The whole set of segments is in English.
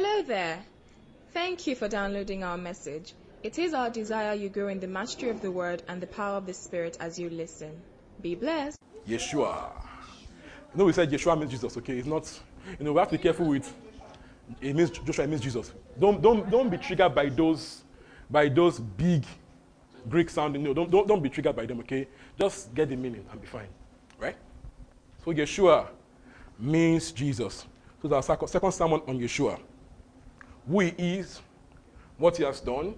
Hello there. Thank you for downloading our message. It is our desire you grow in the mastery of the word and the power of the spirit as you listen. Be blessed. Yeshua. You know, we said Yeshua means Jesus, okay? It's not, you know, we have to be careful with it means Joshua, it means Jesus. Don't, don't, don't be triggered by those, by those big Greek sounding. No, don't, don't, don't be triggered by them, okay? Just get the meaning and be fine, right? So Yeshua means Jesus. So our second, second sermon on Yeshua. Who he is, what he has done,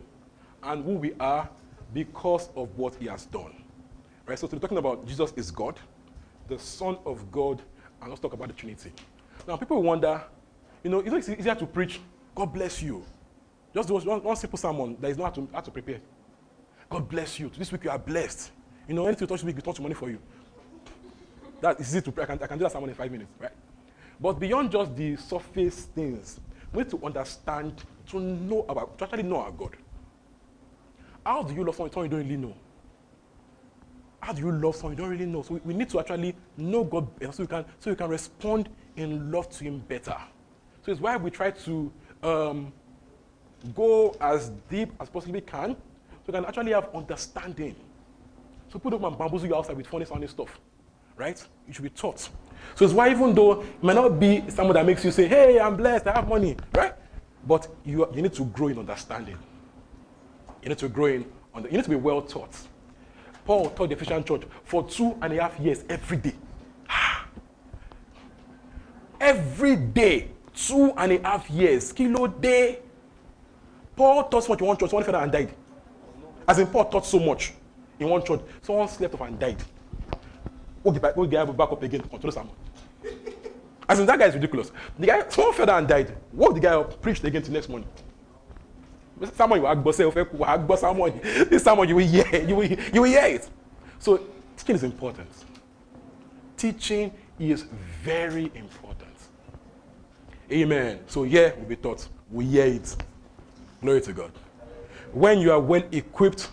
and who we are because of what he has done. Right? So, we're talking about Jesus is God, the Son of God, and let's talk about the Trinity. Now, people wonder, you know, it's easier to preach, God bless you. Just one, one simple sermon that is not how to, how to prepare. God bless you. This week you are blessed. You know, anything you touch this week, we touch money for you. That is easy to pray. I can, I can do that sermon in five minutes, right? But beyond just the surface things, we need to understand, to know about, to actually know our God. How do you love someone you don't really know? How do you love someone you don't really know? So we, we need to actually know God so we can so we can respond in love to Him better. So it's why we try to um, go as deep as possibly can, so we can actually have understanding. So people don't bamboozle you outside with funny sounding stuff, right? You should be taught. So it's why even though it might not be someone that makes you say, hey, I'm blessed, I have money, right? But you, you need to grow in understanding. You need to grow in, you need to be well taught. Paul taught the Ephesian church for two and a half years every day. every day, two and a half years. Kilo day. Paul taught so much in one church, one fell and died. As in, Paul taught so much in one church, someone slept off and died. We'll back, get back up again to continue sermon. As in, that guy is ridiculous. The guy, someone fell down and died. What the guy preached again the next morning. Someone you will say, someone, this someone you will hear, you will, you will hear it. So teaching is important. Teaching is very important. Amen. So yeah, we'll be taught. We hear it. Glory to God. When you are well equipped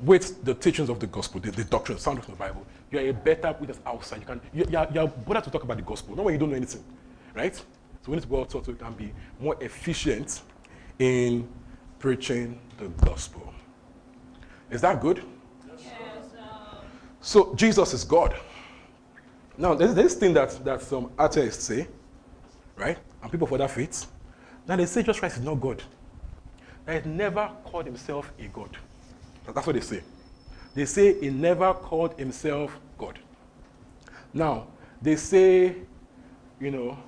with the teachings of the gospel, the, the doctrine, sound of the Bible, you are a better witness outside. You can you, you, are, you are better to talk about the gospel, not when you don't know anything, right? So we need to go out so we can be more efficient in preaching the gospel. Is that good? Yes, so Jesus is God. Now there's this thing that that some atheists say, right? And people for that faith. Now they say Jesus Christ is not God. That he never called himself a God. That's what they say. They say he never called himself God. Now, they say, you know,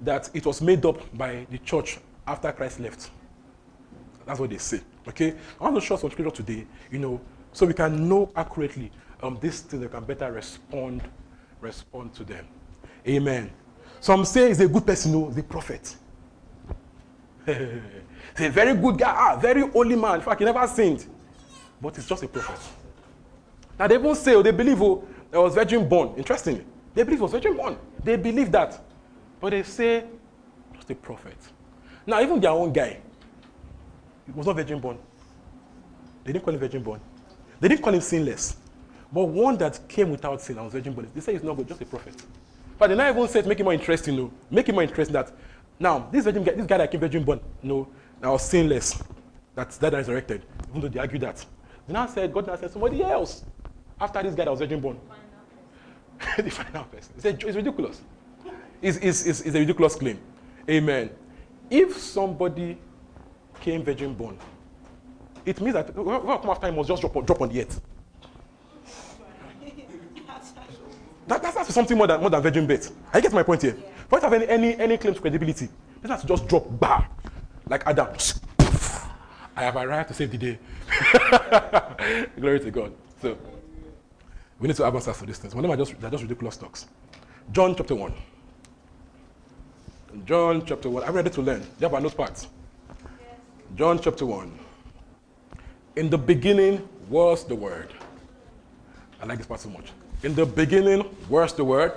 that it was made up by the church after Christ left. That's what they say. Okay? I want to show some scripture today, you know, so we can know accurately um, these things that can better respond, respond to them. Amen. Some say he's a good person, no, a prophet. he's a very good guy, ah, very holy man. In fact, he never sinned. But he's just a prophet. Now they won't say, oh, they believe oh, was virgin born. Interestingly, they believe it was virgin born. They believe that. But they say, just a prophet. Now, even their own guy, it was not virgin born. They didn't call him virgin born. They didn't call him sinless. But one that came without sin and was virgin born, they say he's not good, just a prophet. But they not even to make it more interesting, no. Make it more interesting that now this virgin guy, this guy that came virgin born, no, now was sinless. That's that resurrected. Even though they argue that. They now said, God now said somebody else after this guy that was virgin born. the final person. He said, it's ridiculous. It's, it's, it's, it's a ridiculous claim. Amen. If somebody came virgin born, it means that whoever come after him must just drop, drop on the earth. That, that's, something more than, more than virgin birth. I get my point here. Yeah. If have any, any, any claim to credibility, it has to just drop, bah, like Adam. I have arrived to save the day. Glory to God. So, we need to have answers to these things. One of them are just, they're just ridiculous talks. John chapter 1. John chapter 1. I'm ready to learn. You have our notes? Yes. John chapter 1. In the beginning was the Word. I like this part so much. In the beginning was the Word.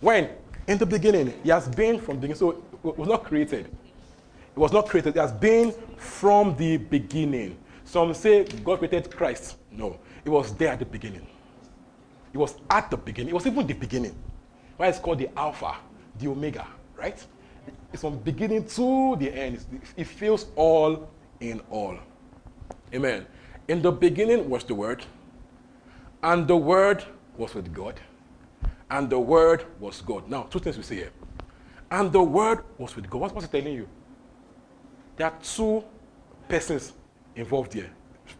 When? In the beginning. He has been from the beginning. So it was not created. It was not created. It has been from the beginning. Some say God created Christ. No. It was there at the beginning. It was at the beginning. It was even the beginning. Why it's called the Alpha, the Omega, right? It's from beginning to the end. It feels all in all. Amen. In the beginning was the Word, and the Word was with God, and the Word was God. Now, two things we see here. And the Word was with God. What's, what's it telling you? There are two persons involved here.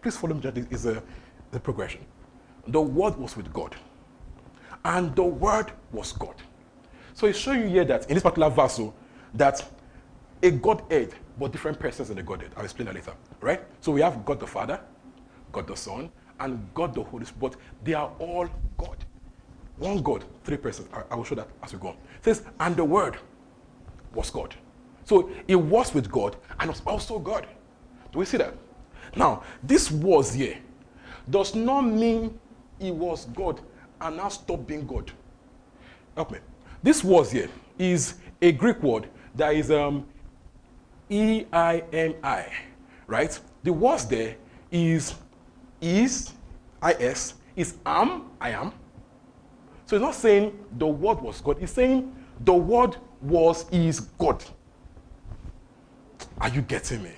Please follow me. That is a, the progression. The Word was with God, and the Word was God. So it's showing you here that in this particular verse, oh, that a Godhead, but different persons in the Godhead. I'll explain that later. Right? So we have God the Father, God the Son, and God the Holy Spirit. They are all God. One God, three persons. I, will show that as we go on. It says, and the Word was God. So it was with God and was also God. Do we see that? Now, this was here does not mean he was God and now stopped being God. Help me. This was here is a Greek word that is um, E I M I, right? The was there is is is is am I am. So it's not saying the word was God. It's saying the word was is God. Are you getting me?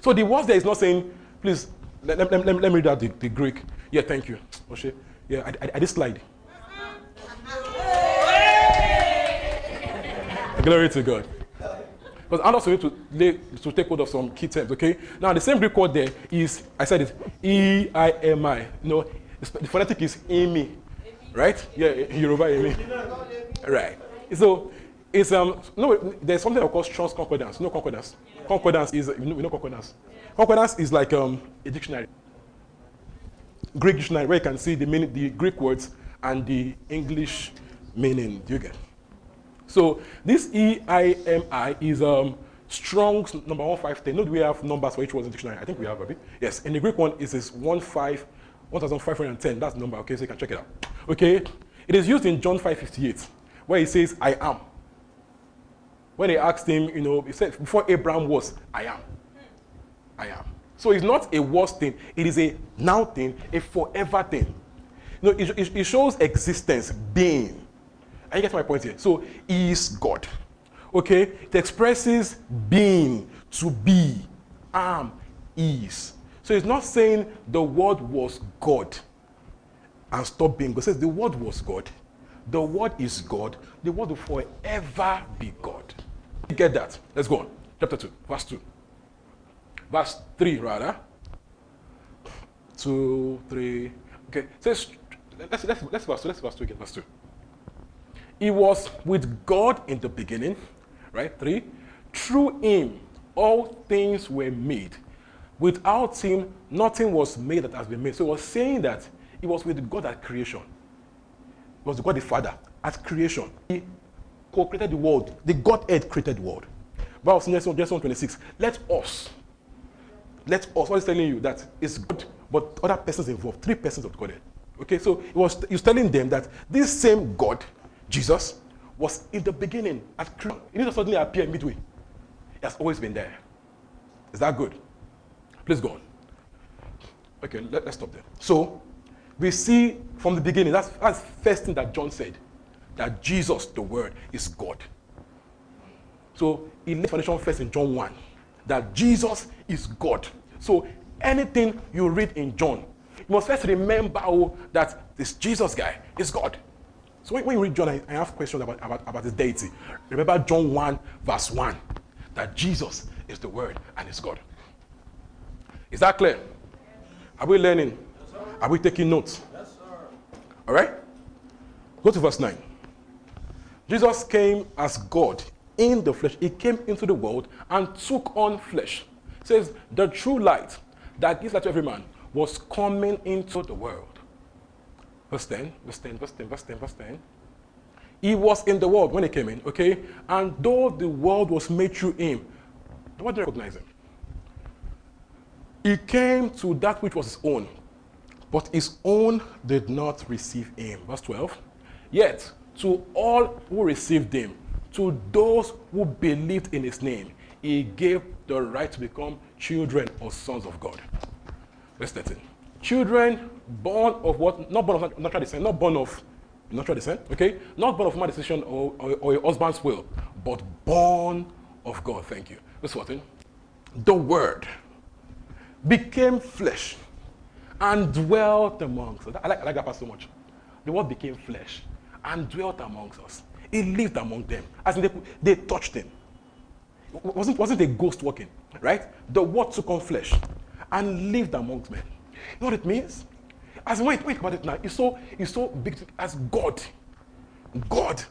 So the was there is not saying, please let, let, let, let me read out the, the Greek. Yeah, thank you. Oshe. Yeah, I, I, I did slide. Glory to God. Because I'm also going to, lay, to take hold of some key terms, okay? Now, the same Greek word there is, I said it, E I M I. No, the phonetic is Emi, right? Yeah, Yoruba, Emi. Right. So, it's, um, no, there's something called Strong's Concordance. No concordance? Concordance is, you know, you know concordance? Concordance is like um, a dictionary. Greek dictionary where you can see the meaning, the Greek words and the English meaning. Do you get? So this EIMI is um, Strong's number 1510. Note we have numbers for each word in the dictionary. I think we have a bit. Yes, in the Greek one, is 15, 1510. That's the number, okay, so you can check it out. Okay, it is used in John 5.58, where he says, I am. When they asked him, you know, he said, before Abraham was, I am. I am. So it's not a was thing, it is a now thing, a forever thing. You know, it, it, it shows existence, being. I get my point here. So is God. Okay? It expresses being, to be, am, is. So it's not saying the word was God and stop being God. It says the word was God. The word is God. The word will forever be God. You get that? Let's go on. Chapter 2, verse 2. Verse 3, rather. 2, 3. Okay. Says, let's, let's, let's verse 2. Let's verse 2 again. Verse 2. He was with God in the beginning, right? Three. Through him, all things were made. Without him, nothing was made that has been made. So he was saying that he was with God at creation. He was God the Father at creation. He co-created the world. The Godhead created the world. Says 26. Let us. Let us. Is telling you that it's good, but other persons involved. Three persons of Godhead. Okay, so he was, he was telling them that this same God Jesus was in the beginning at creation. He didn't suddenly appear midway. He has always been there. Is that good? Please go on. Okay, let, us stop there. So, we see from the beginning, that's, that's the first thing that John said, that Jesus, the Word, is God. So, he laid foundation first in John 1, that Jesus is God. So, anything you read in John, you must first remember oh, that this Jesus guy is God. So when, you read John, I, have questions about, about, about his deity. Remember John 1, verse 1, that Jesus is the Word and is God. Is that clear? Are we learning? Yes, Are we taking notes? Yes, sir. All right? Go to verse 9. Jesus came as God in the flesh. He came into the world and took on flesh. It says, the true light that gives light to every man was coming into the world. Verse 10, verse 10, verse 10, verse 10, verse 10. He was in the world when he came in, okay? And though the world was made through him, nobody didn't recognize him. He came to that which was his own, but his own did not receive him. Verse 12. Yet, to all who received him, to those who believed in his name, he gave the right to become children or sons of God. Verse 13. Children born of what? Not born of natural descent, not born of natural descent, okay? Not born of human decision or, or, or your husband's will, but born of God. Thank you. This what The Word became flesh and dwelt amongst us. I like, I like that part so much. The Word became flesh and dwelt amongst us. He lived among them. As in they, they touched him. It wasn't, wasn't a ghost walking, right? The Word took on flesh and lived amongst men. You know what it means? As you think about it now, it's so, it's so big as God. God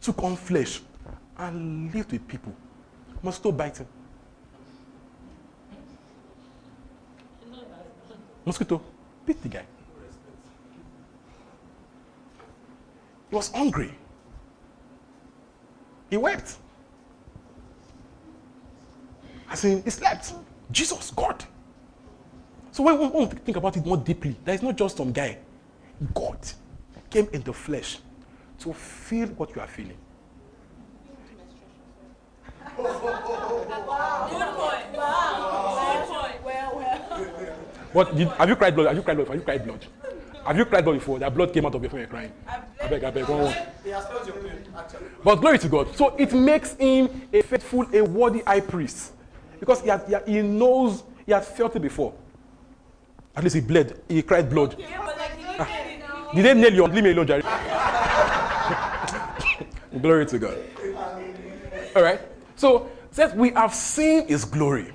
took on flesh and lived with people. Mosquito biting. Mosquito, beat the guy. He was hungry. He wept. I in, he slept. Jesus, God. So when we think about it more deeply, there is not just some guy. God came in the flesh to feel what you are feeling. What did, have you cried blood? Have you cried blood? Have you cried blood? Have you cried before? That blood came out of your face crying. I beg, I beg, one, one. But glory to God. So it makes him a faithful, a worthy high priest. Because he, has, he, he knows, he has felt it before. At least he bled. He cried blood. Okay, like ah. Did they nail you? Leave me alone, Jerry. glory to God. All right. So says we have seen his glory.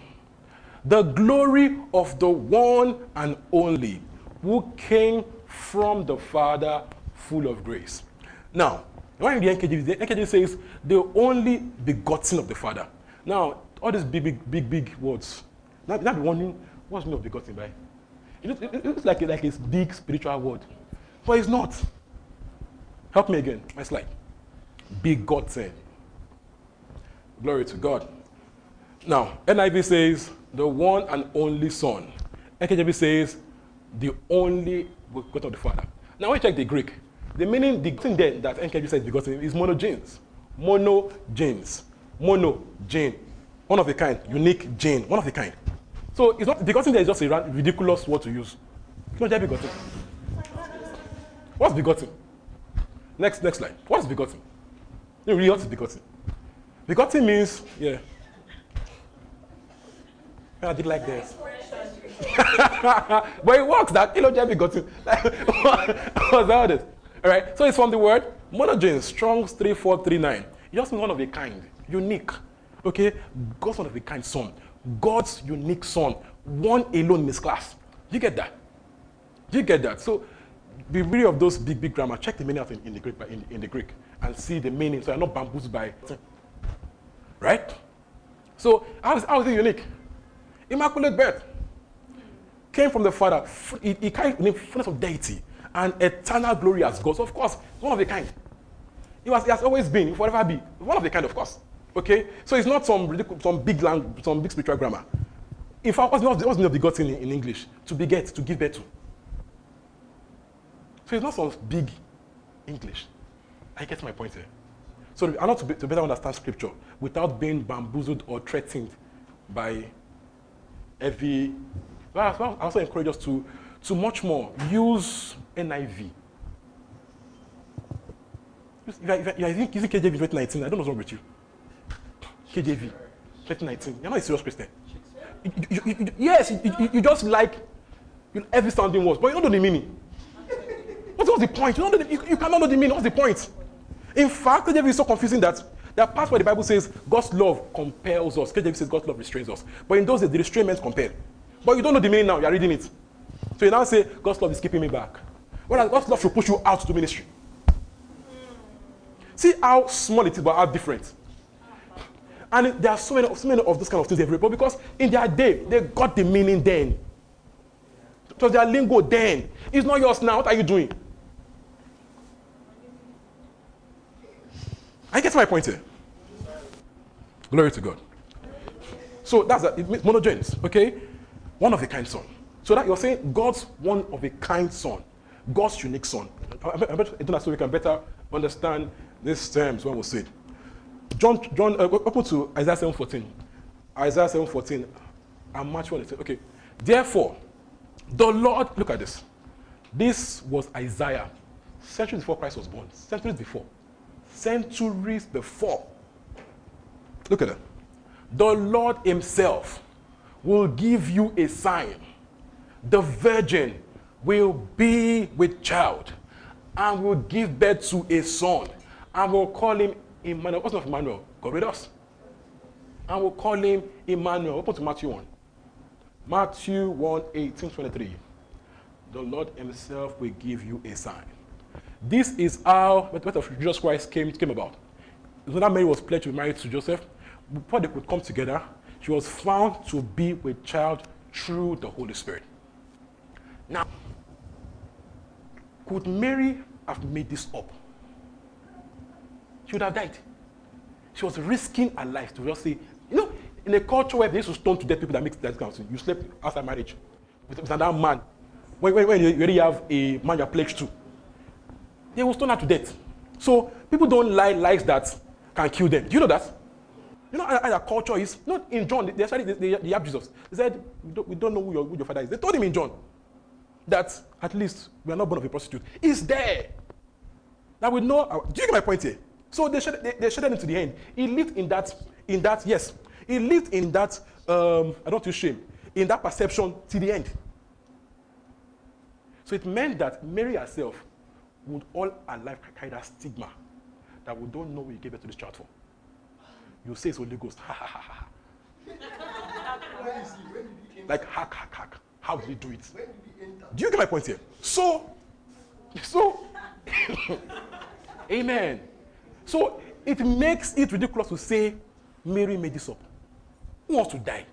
The glory of the one and only who came from the Father full of grace. Now, when the NKJV, the NKJV says the only begotten of the Father. Now, all these big, big, big, big words. Now, be wondering, what's mean of begotten by? It looks, it looks like, like a big spiritual word, but it's not. Help me again. My slide. Begotten. Glory to God. Now, NIV says the one and only Son. NKJV says the only begotten of the Father. Now, when you check the Greek, the meaning, the thing there that NKJV says begotten is monogenes. Monogenes. Mono, gene. One of a kind. Unique gene. One of a kind. So it's not begotten there is just a ridiculous word to use. It's not just begotten. What's begotten? Next, next slide. What's begotten? You really what is begotten? Begotten means, yeah. Ah, I did like this. but it works that kilo just begotten. What's that? All right. So it's from the word monogenes, Strong's 3439. It just means one of a kind, unique. Okay? God's one of a kind son. God's unique son, one alone in his class. You get that? You get that? So be wary of those big, big grammar. Check the meaning of in, in the Greek, in, in, the Greek, and see the meaning. So you're not bamboozled by, right? So how is, how is it unique? Immaculate birth came from the Father. He, he carried the fullness of deity and eternal glory as God. So of course, one of the kind. He was, he has always been, forever be, one of the kind, of course. Okay? So it's not some, some big language, some big spiritual grammar. In fact, what's, what's the meaning of begotten in, in English? To beget, to give birth to. So it's not some big English. I get my point here. So I want to, be, to better understand scripture without being bamboozled or threatened by every. I also encourage us to, to much more use NIV. If I think using KJV in 2019, I don't know what's wrong with you. KJV, 2019. You're not a serious Christian. You, you, you, yes, you, just like every sounding words, but you don't know the meaning. What was the point? You, the, you, cannot know the meaning. What's the point? In fact, KJV is so confusing that there are parts where the Bible says God's love compels us. KJV says God's love restrains us. But in those days, the restraint compel. But you don't know the meaning now. You are reading it. So you now say God's love is keeping me back. Whereas God's love should push you out to ministry. See how small it is, but how different. And there are so many, so many of those kind of things everywhere. But because in their day, they got the meaning then. It was their lingo then. It's not yours now. What are you doing? I get my point here. Glory to God. So that's a, it monogenes, okay? One of a kind son. So that you're saying God's one of a kind son, God's unique son. I, I, so we can better understand these terms when we say it. John, John, uh, open to Isaiah 7:14. Isaiah 7:14. I'm much one. Okay. Therefore, the Lord, look at this. This was Isaiah, centuries before Christ was born. Centuries before. Centuries before. Look at it. The Lord Himself will give you a sign. The virgin will be with child and will give birth to a son and will call him Emmanuel. What's not Emmanuel? God with us. And we'll call him Emmanuel. Open to Matthew 1. Matthew 1 18 23. The Lord Himself will give you a sign. This is how the birth of Jesus Christ came, came about. When that Mary was pledged to be married to Joseph, before they could come together, she was found to be with child through the Holy Spirit. Now, could Mary have made this up? She would have died. She was risking her life to just say, you know, in a culture where they used to stone to death people that make that thing, you slept outside marriage with, with another man. When, when, when you already have a man you're pledged to, they will stone her to death. So people don't lie lies that can kill them. Do you know that? You know how their culture is? Not in John, they actually they, they, have Jesus. They said, we don't, we don't know who your, who your father is. They told him in John that at least we are not born of a prostitute. It's there. That we know. Our, do you get my point here? So they shed, they, they shedded him to the end. He lived in that, in that, yes. He lived in that, um, I don't use shame, in that perception to the end. So it meant that Mary herself would all her life carry that stigma that we don't know who you gave birth to this child for. You say it's Holy Ghost. Like hack, hack, hack. How did he do it? Do you get my point here? So, so, amen. So it makes it ridiculous to say Mary made this up. Who wants to die?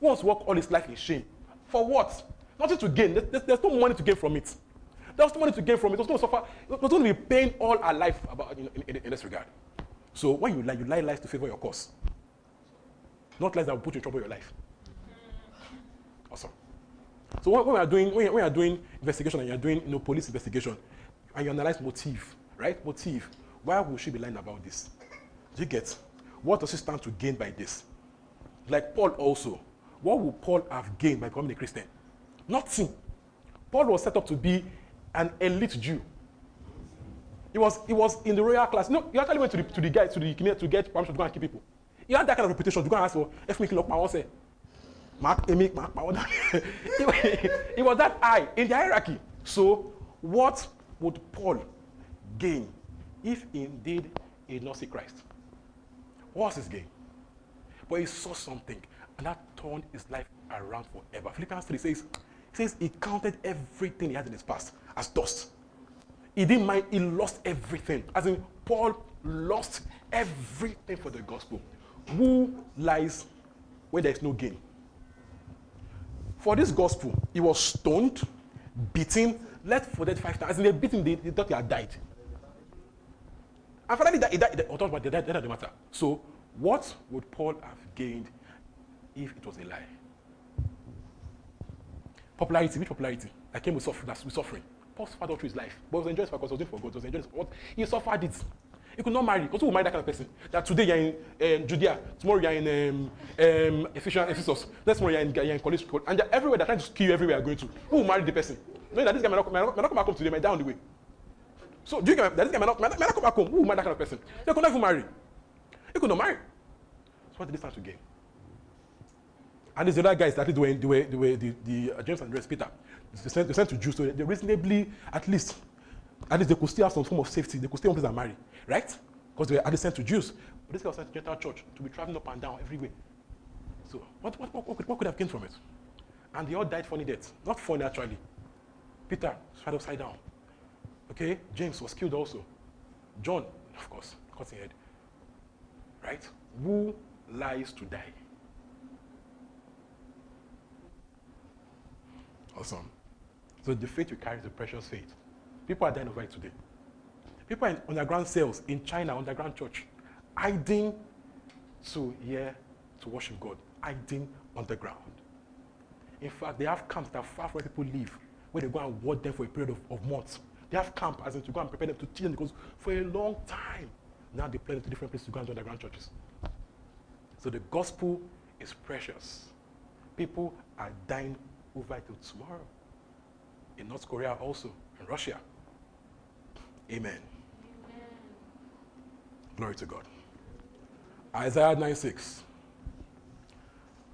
Who wants to work all his life in shame? For what? Nothing to gain. There's, there's no money to gain from it. There's no money to gain from it. There's no suffer. There's going to be paying all our life about in, in, in, this regard. So when you lie, you lie lies to favor your cause. Not lies that will put you in trouble your life. Awesome. So when, when we are doing when, we are doing investigation and you're doing you know, police investigation and you analyze motive, right? Motive. Why would she be lying about this? Do you get? What does she stand to gain by this? Like Paul also. What would Paul have gained by becoming a Christian? Nothing. Paul was set up to be an elite Jew. He was, he was in the royal class. No, he actually went to the, to the guy, to the to get permission to go and kill people. He had that kind of reputation to go and ask for F me kill up my say. Mark Amy, Mark Power. He was that high in the hierarchy. So, what would Paul gain if indeed he did not see Christ. What was his gain? But he saw something, and that turned his life around forever. Philippians 3 says, says he counted everything he had in his past as dust. He didn't mind, he lost everything. As in, Paul lost everything for the gospel. Who lies when there is no gain? For this gospel, he was stoned, beaten, left for dead five times. As in, they beat him, they, they thought he had died. And finally, that, that, that, that, that, that doesn't matter. So, what would Paul have gained if it was a lie? Popularity, which popularity? I came with, suffer, with suffering. Paul suffered all through his life, but he was enjoying because he was doing for God. He was enjoying what? He suffered it. He could not marry. Because who will marry that kind of person? That today you're in um, Judea, tomorrow you're in um, um, Ephesians, Ephesus, next tomorrow you're in, you're in college, and everywhere they're trying to kill you everywhere you're going to. Who will marry the person? Knowing that this guy may not, may not, may not come back home today, may die on the way. So do you get that this guy might not, might not, might not come back home? Who will marry that kind of person? They could not even marry. He could not marry. So what did they start to gain? And these other guys started doing the way the the, the uh, James and Peter. They sent, they sent to Jews, so they reasonably, at least, at least they could still have some form of safety. They could stay on place and marry, right? Because they were sent to Jews. But this guy was sent to Gentile church to be traveling up and down everywhere. So what, what, what, what, could, what could have gained from it? And they all died funny deaths. Not funny actually. Peter fell upside down. Okay, James was killed also. John, of course, cut head. Right? Who lies to die? Awesome. So the faith you carry is a precious faith. People are dying of it today. People in underground cells in China, underground church, hiding to hear, to worship God, hiding underground. In fact, they have camps that are far from where people live, where they go and ward them for a period of, of months. They have camp as in to go and prepare them to teach them because for a long time, now they plan to different places to go and join underground churches. So the gospel is precious. People are dying over it till tomorrow. In North Korea also, in Russia. Amen. Amen. Glory to God. Isaiah 9 6.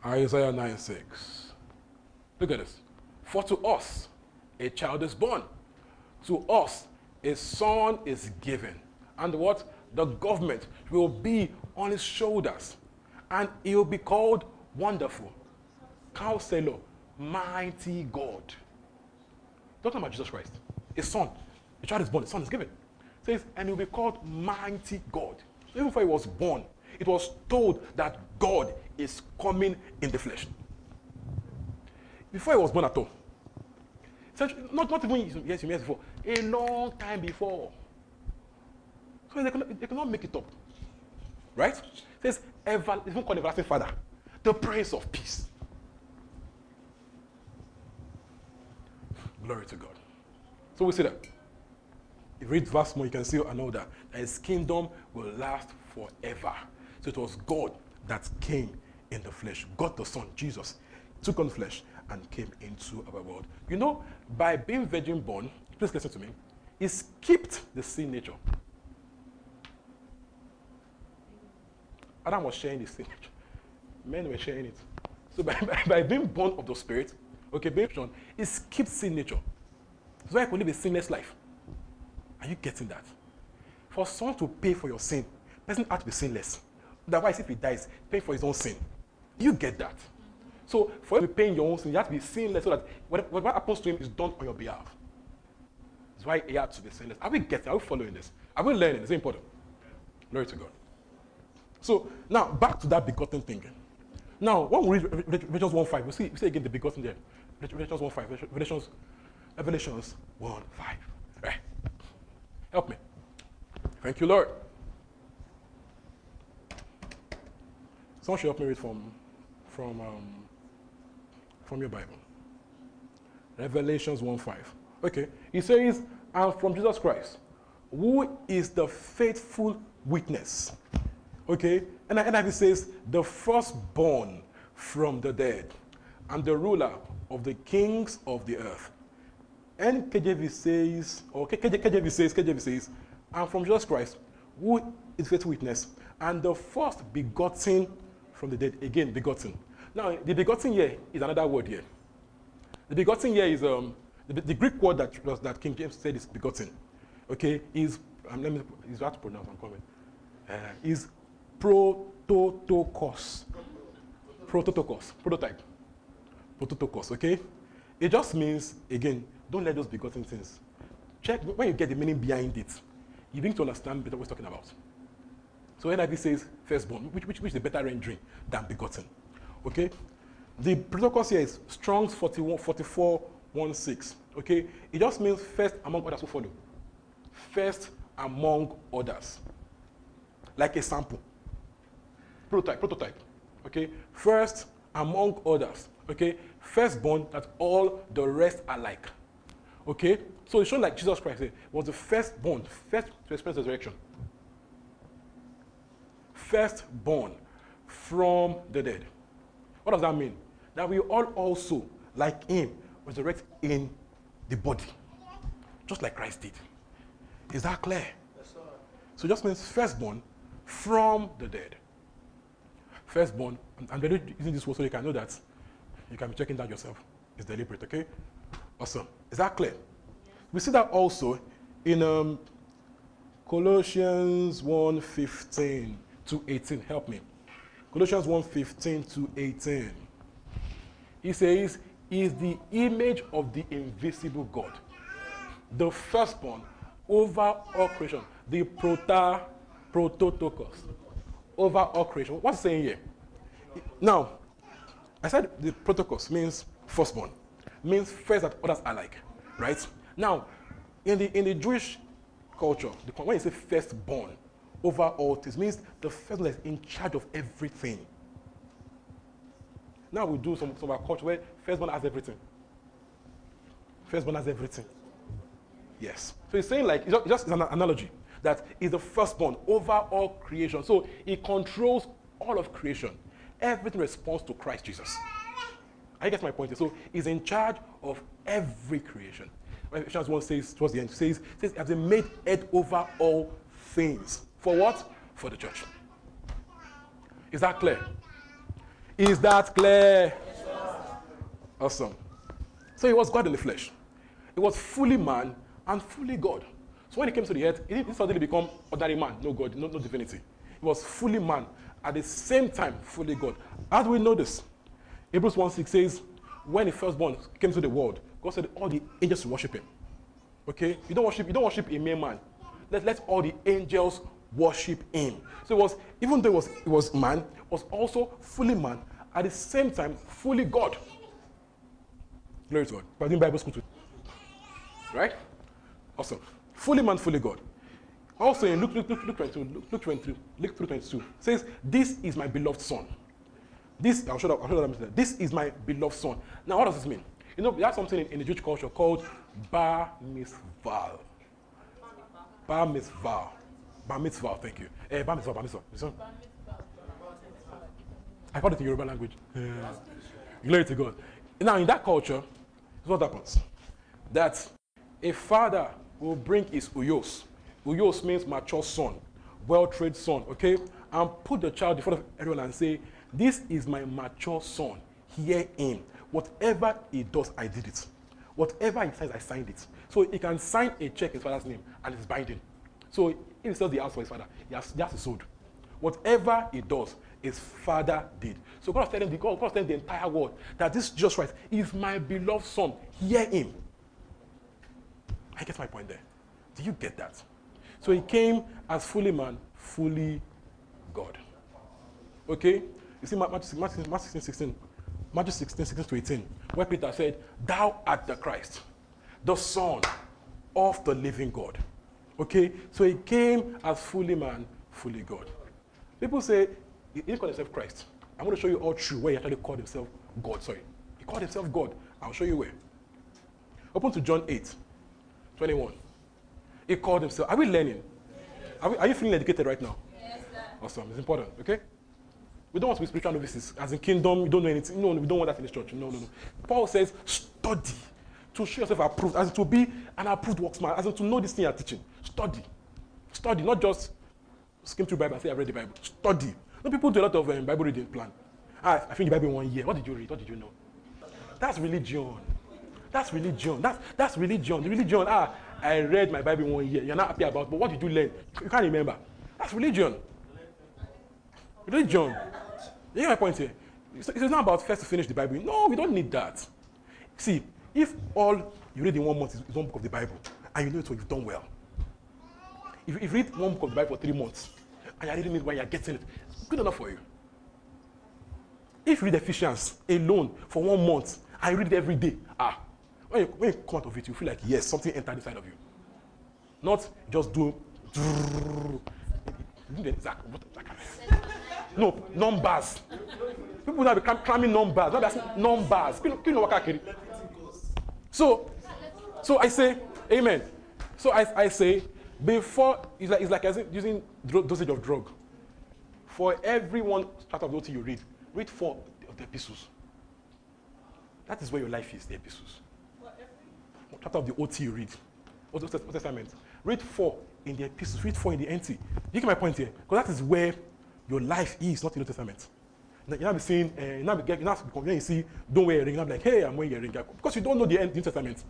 Isaiah 9 6. Look at this. For to us a child is born, to us a son is given. And what? The government will be on his shoulders. And he will be called Wonderful, Counselor, Mighty God. Talking about Jesus Christ. A son. A child is born, a son is given. It says, and he will be called Mighty God. So even before he was born, it was told that God is coming in the flesh. Before he was born at all. Not, not even yes, years before, a long time before. So they cannot, they cannot make it up. Right? It says, ever, even called everlasting Father, the Prince of Peace. Glory to God. So we see that. If you read verse more, you can see know that his kingdom will last forever. So it was God that came in the flesh. God the Son, Jesus, took on flesh and came into our world. You know, by being virgin born, please listen to me, he skipped the sin nature. Adam was sharing the sin nature. Men were sharing it. So by, by, by being born of the Spirit, okay, being born, he skipped sin nature. So I could live a sinless life. Are you getting that? For someone to pay for your sin, person has to be sinless. Otherwise, if he dies, pay for his own sin. You get that? So for you to be paying your own sin, you have to be sinless so that whatever happens to him is done on your behalf. That's why he had to be sinless. Are we getting? Are we following this? Are we learning? It's important. Glory to God. So now back to that begotten thing. Now, when we read Revelations 1.5, we see, we see again the begotten there. Revelations 1 5. Revelations, Revelations 1 5. Right. Help me. Thank you, Lord. Someone should help me read from, from, um, from your Bible. Revelations 1 5. Okay. He says, and from Jesus Christ, who is the faithful witness. Okay? And NIV says, the firstborn from the dead and the ruler of the kings of the earth. And KJV says, or KJV says, KJV says, and from Jesus Christ, who is faithful witness, and the first begotten from the dead. Again, begotten. Now, the begotten here is another word here. The begotten here is um, the, the Greek word that, was that King James said is begotten. Okay, is um, let me is hard to pronounce. I'm coming. Uh, is prototokos. Prototokos. Prototype. Prototokos. Okay, it just means again, don't let those begotten things. Check when you get the meaning behind it. You need to understand better what we're talking about. So NIV says firstborn, which, which, which is a better rendering than begotten. Okay? The protocol here is Strong's 41, 44, 1, 6. Okay? It just means first among others who follow. First among others. Like a sample. Prototype, prototype. Okay? First among others. Okay? Firstborn that all the rest are like. Okay? So it's shown like Jesus Christ was the firstborn, first to experience resurrection firstborn from the dead. What does that mean? That we all also, like him, resurrect in the body, just like Christ did. Is that clear? Yes, sir. So it just means firstborn from the dead. Firstborn, I'm really using this word so you can know that you can be checking that yourself. It's deliberate, okay? Awesome. Is that clear? Yes. We see that also in um, Colossians 1.15 to 18. Help me. Colossians 1 15 to 18. He says, is the image of the invisible God, the firstborn over all creation, the prota, prototokos, over all creation. What's saying here? Now, I said the protokos means firstborn, means first that others are like, right? Now, in the in the Jewish culture, the, when you say firstborn, over all things means the first one is in charge of everything. Now we do some, some of our culture where firstborn has everything. Firstborn has everything. Yes. So he's saying like, it's just, it's an analogy that is the firstborn over all creation. So he controls all of creation. Everything responds to Christ Jesus. I get my point. So he's in charge of every creation. Ephesians 1 says towards the end, says, says, has been made head over all things. For what? For the church. Is that clear? Is that clear? Awesome. So he was God in the flesh. He was fully man and fully God. So when he came to the earth, he didn't suddenly become ordinary man, no God, no, no divinity. He was fully man, at the same time, fully God. How do we know this? Hebrews 1 6 says, when the firstborn came to the world, God said all the angels worship him. Okay? You don't worship, you don't worship a mere man. Let, let all the angels worship him. So it was, even though it was, it was man, was also fully man, at the same time, fully God. Glory to God. We're doing Bible school. Right? Awesome. Fully man, fully God. Also in Luke, Luke, Luke, Luke 22, Luke, Luke 22, Luke 22 says, This is my beloved son. This, I'll show that, I'll show that. This is my beloved son. Now, what does this mean? You know, there's something in, in the Jewish culture called bar mitzvah. Bar mitzvah. Bar mitzvah, thank you. Eh, bar mitzvah, bar mitzvah. I call it in Yoruba language. Yeah. Glory to God. Now, in that culture, what happens? That a father will bring his huios. Huios means mature son, well-trained son, okay? And put the child in front of everyone and say, this is my mature son. Hear him. Whatever he does, I did it. Whatever he says, I signed it. So he can sign a check in his father's name and it's binding. So he sells the house for his father, he has, he has sold. Whatever he does, his father did. So God was telling the God, God telling the entire world that this just right is my beloved son. Hear him. I get my point there. Do you get that? So he came as fully man, fully God. Okay? You see Matthew, Matthew, Matthew 16, 16, Matthew 16, 16 to 18, where Peter said, Thou art the Christ, the Son of the living God. Okay? So he came as fully man, fully God. People say, he didn't call himself Christ. I'm going to show you all true where he actually called himself God. Sorry. He called himself God. I'll show you where. Open to John 8, 21. He called himself. Are we learning? Are, we, are you feeling educated right now? Yes, sir. Awesome. It's important. Okay? We don't want to be spiritual novices. As in kingdom, we don't know anything. No, we don't want that in this church. No, no, no. Paul says, study to show yourself approved, as in to be an approved worksman, as in to know this thing you're teaching. Study. Study, not just skim through Bible and say, I've read the Bible. Study. No, people do a lot of um, Bible reading plan. Ah, I finished the Bible in one year. What did you read? What did you know? That's religion. That's religion. That's, that's religion. The religion, ah, I read my Bible one year. You're not happy about, but what did you learn? You can't remember. That's religion. Religion. You get my point here? It's, not about first to finish the Bible. No, we don't need that. See, if all you read in one month is, one book of the Bible, and you know it, so you've done well. If, you read one book of the Bible for three months, and you're reading it while you're getting it, good enough for you. If you read Ephesians alone for one month, and you read it every day, ah, when you, when you come out of it, you feel like, yes, something entered inside of you. Not just do, no, numbers. People now be climbing numbers. Be asking numbers. So, so I say, amen. So I, I say, before, it's like, it's like using dosage of drug. For every one chapter of the you read, read four of the epistles. That is where your life is, the epistles. Chapter of the OT you read. Old Testament. Read four in the epistles, read four in the NT. You get my point here? Because that is where your life is, not in the New Testament. You now be saying, uh, you now be, be confused, you see, don't wear a ring. I'm like, hey, I'm wearing a ring. Because you don't know the New Testament.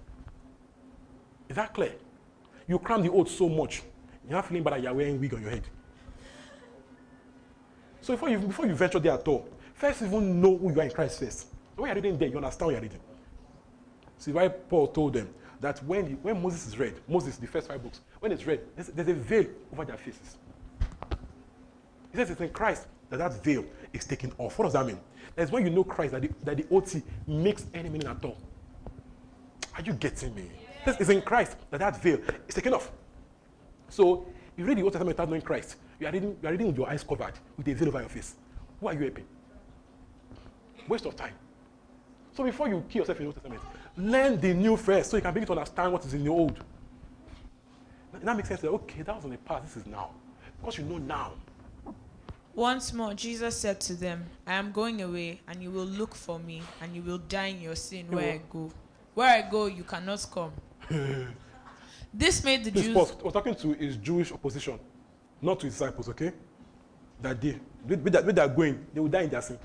Is that clear? You cram the oath so much, you're not feeling bad that you're wearing wig on your head. So before you, before you venture there at all, first even know who you are in Christ first. When you're reading there, you understand what you're reading. See why Paul told them that when, the, when Moses is read, Moses, the first five books, when it's read, there's, there's a veil over their faces. He says it's in Christ that that veil is taken off. What does that mean? That's when you know Christ that the, that the OT makes any meaning at all. Are you getting me? Yes. It's in Christ that that veil is taken off. So, you read the Old Testament without knowing Christ, you are, reading, you are reading with your eyes covered, with a veil over your face. Who are you helping? Waste of time. So before you kill yourself in the Old Testament, learn the new first so you can begin to understand what is in the old. That makes sense. Okay, that was in the past, this is now. Because you know now. Once more, Jesus said to them, I am going away, and you will look for me, and you will die in your sin where I go. Where I go, you cannot come. this made the Please Jews. Pause. We're talking to his Jewish opposition, not to his disciples, okay? That day. with, that, with that going, they will die in their sin.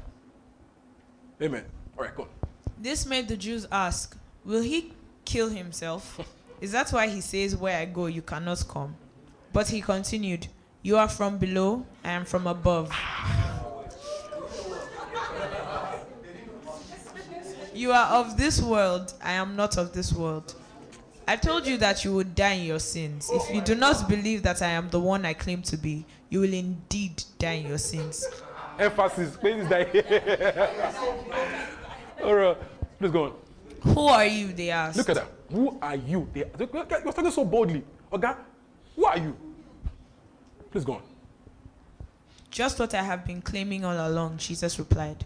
Amen. All right, go on. This made the Jews ask, Will he kill himself? Is that why he says, Where I go, you cannot come? But he continued, You are from below, I am from above. You are of this world, I am not of this world. I told you that you would die in your sins. If you do not believe that I am the one I claim to be, you will indeed die in your sins. Emphasis. Please die. All right. Please go on. Who are you? They asked. Look at that. Who are you? They, they, you're talking so boldly. Okay? Who are you? Please go on. Just what I have been claiming all along, Jesus replied.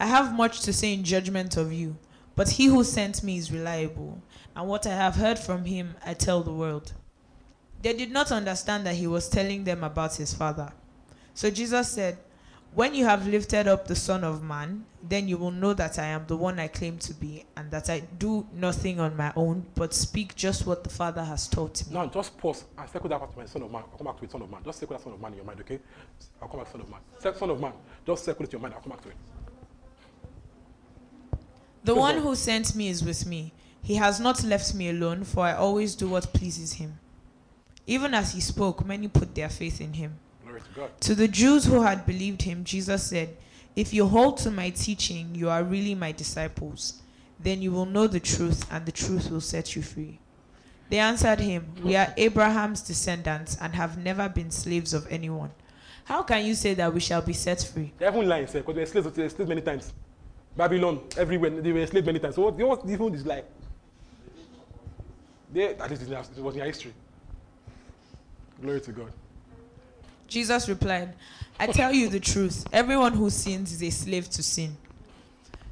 I have much to say in judgment of you, but he who sent me is reliable, and what I have heard from him I tell the world. They did not understand that he was telling them about his Father. So Jesus said, When you have lifted up the Son of Man, then you will know that I am the one I claim to be, and that I do nothing on my own, but speak just what the Father has taught me. Now, just pause and circle that back to my Son of Man. I'll come back to it, Son of Man. Just circle that Son of Man in your mind, okay? I'll come back to Son of Man. Son of Man. Just circle it in your mind. I'll come back to it. The one who sent me is with me. He has not left me alone, for I always do what pleases him. Even as he spoke, many put their faith in him. To God. To the Jews who had believed him, Jesus said, If you hold to my teaching, you are really my disciples. Then you will know the truth, and the truth will set you free. They answered him, We are Abraham's descendants and have never been slaves of anyone. How can you say that we shall be set free? They haven't lied, because they were slaves, they were slaves many times. Babylon, everywhere, they were slaves many times. So what, what even is like? They, at least it was in their history. Glory to God. Jesus replied, I tell you the truth. Everyone who sins is a slave to sin.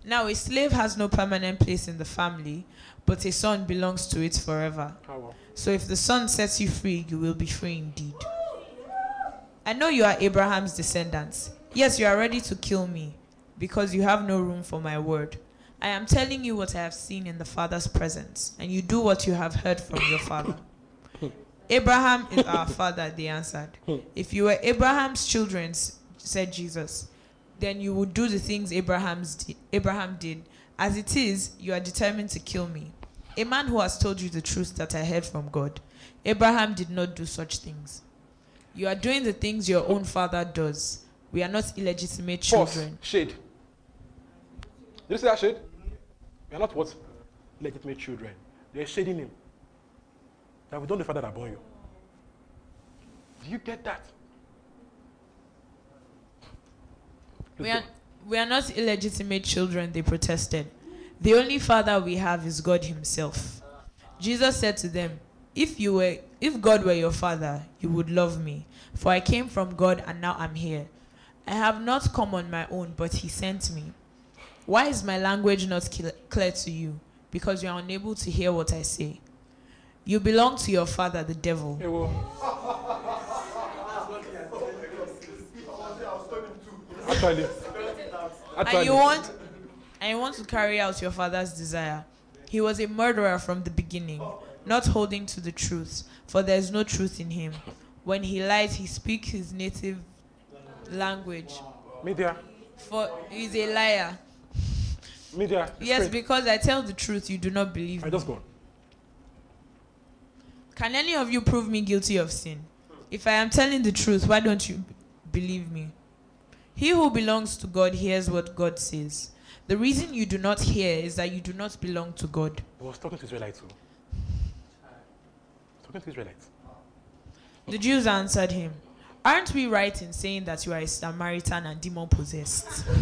Now, a slave has no permanent place in the family, but a son belongs to it forever. Oh, so if the son sets you free, you will be free indeed. I know you are Abraham's descendants. Yes, you are ready to kill me because you have no room for my word. I am telling you what I have seen in the Father's presence, and you do what you have heard from your father. Abraham is our father, they answered. If you were Abraham's children, said Jesus, then you would do the things Abraham's di- Abraham did. As it is, you are determined to kill me. A man who has told you the truth that I heard from God. Abraham did not do such things. You are doing the things your own father does. We are not illegitimate Pause. children. Shade. Did you see that shade? We are not what? Legitimate children. They are shading him. That we don't know the father that born you. Do you get that? Please We are, go. we are not illegitimate children, they protested. The only father we have is God Himself. Jesus said to them, If you were if God were your father, you would love me. For I came from God and now I'm here. I have not come on my own, but He sent me. Why is my language not clear to you? Because you are unable to hear what I say. You belong to your father, the devil. Actually, actually, and you want and you want to carry out your father's desire. He was a murderer from the beginning, not holding to the truth, for there is no truth in him. When he lies, he speaks his native language. media, For he is a liar. media. Yes, because I tell the truth, you do not believe I just go on. Can any of you prove me guilty of sin? If I am telling the truth, why don't you believe me? He who belongs to God hears what God says. The reason you do not hear is that you do not belong to God. He was talking to Israelites. Oh. Talking to Israelites. The Jews answered him, Aren't we right in saying that you are a Samaritan and demon possessed?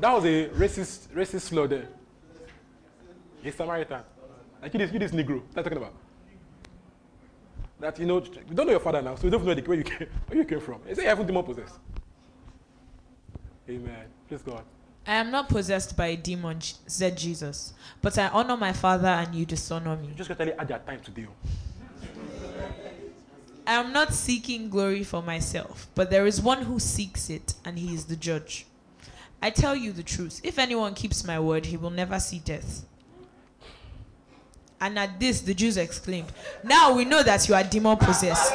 That was a racist, racist slur there. A Samaritan. Like you this, you this Negro. That's talking about. That you know, we don't know your father now, so we don't know the- where you came, where you came from. He said you haven't demon possessed. Amen. Please God. I am not possessed by a demon, said Jesus, but I honor my Father and you dishonor me. You just gotta add your time today. oh. I am not seeking glory for myself, but there is one who seeks it, and he is the judge. I tell you the truth. If anyone keeps my word, he will never see death. And at this, the Jews exclaimed, Now we know that you are demon possessed.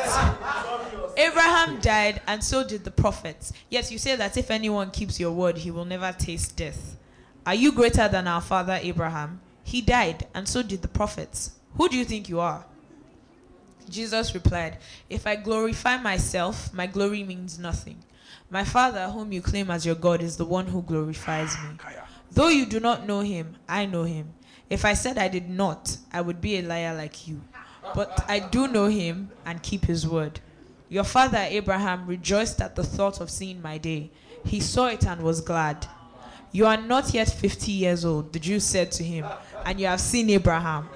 Abraham died, and so did the prophets. Yet you say that if anyone keeps your word, he will never taste death. Are you greater than our father Abraham? He died, and so did the prophets. Who do you think you are? Jesus replied, If I glorify myself, my glory means nothing. My Father, whom you claim as your God, is the one who glorifies me. Though you do not know him, I know him. If I said I did not, I would be a liar like you. But I do know him and keep his word. Your father Abraham rejoiced at the thought of seeing my day. He saw it and was glad. You are not yet 50 years old, the Jews said to him, and you have seen Abraham.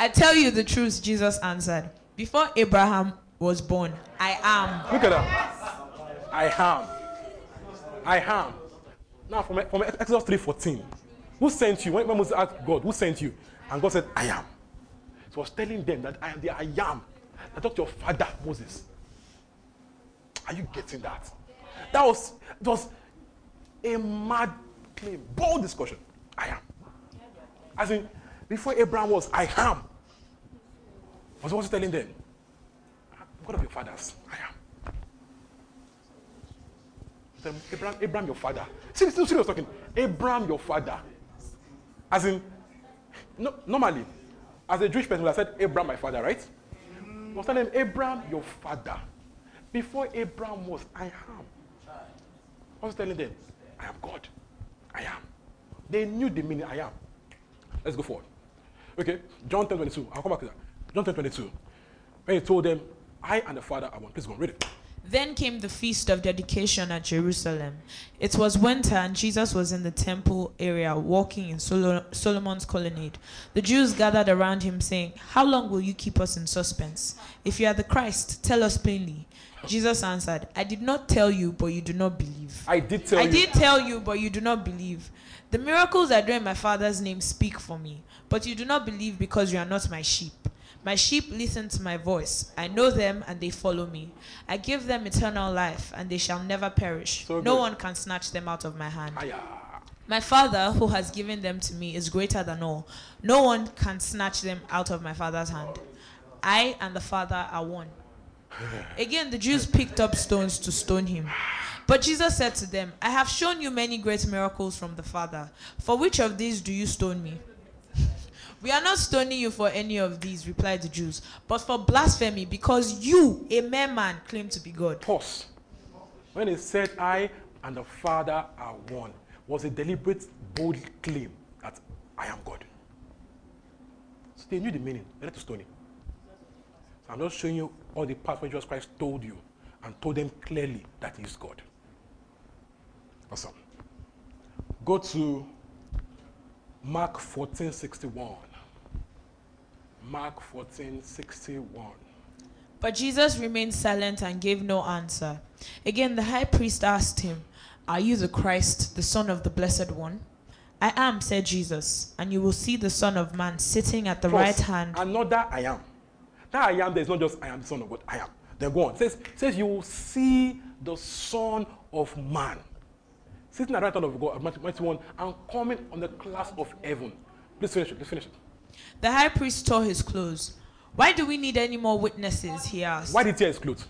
I tell you the truth, Jesus answered. Before Abraham was born, I am. Look at that. I am. I am. Now from, from Exodus 3.14, who sent you? When, Moses asked God, who sent you? And God said, I am. So I was telling them that I am the I am. I talked to your father, Moses. Are you getting that? That was, it was a mad claim, bold discussion. I am. As in, before Abraham was, I am. I was also telling them, God of your fathers, I am. Them, Abraham, Abraham, your father. See, still was talking. Abraham, your father. As in, no, normally, as a Jewish person, would have said, Abraham, my father, right? I was telling him, Abraham, your father. Before Abraham was, I am. I was telling them, I am God. I am. They knew the meaning I am. Let's go forward. Okay, John 10 22. I'll come back to that. John 10 22. When he told them, I and the Father are one. Please go on, read it. Then came the feast of dedication at Jerusalem. It was winter, and Jesus was in the temple area walking in Solo- Solomon's colonnade. The Jews gathered around him, saying, How long will you keep us in suspense? If you are the Christ, tell us plainly. Jesus answered, I did not tell you, but you do not believe. I did tell I you. did tell you, but you do not believe. The miracles I do in my Father's name speak for me, but you do not believe because you are not my sheep. My sheep listen to my voice. I know them and they follow me. I give them eternal life and they shall never perish. So no good. one can snatch them out of my hand. My Father, who has given them to me, is greater than all. No one can snatch them out of my Father's hand. I and the Father are one. Again, the Jews picked up stones to stone him. But Jesus said to them, I have shown you many great miracles from the Father. For which of these do you stone me? We are not stoning you for any of these, replied the Jews, but for blasphemy, because you, a mere man, claim to be God. Pause. When he said, I and the Father are one, was a deliberate, bold claim that I am God. So they knew the meaning. They had to stone him. So I'm just showing you all the parts where Jesus Christ told you and told them clearly that he is God. Awesome. Go to Mark 14 61. Mark 14 61. But Jesus remained silent and gave no answer. Again, the high priest asked him, Are you the Christ, the Son of the Blessed One? I am, said Jesus, and you will see the Son of Man sitting at the Plus, right hand. Another I am. That I am, there is not just I am the Son of God. I am. Then go on. It says, says you will see the Son of Man sitting at the right hand of God, Matthew 1, and coming on the clouds of heaven. Please finish it. Please finish it. The high priest tore his clothes. Why do we need any more witnesses? He asked. Why did he tear his clothes?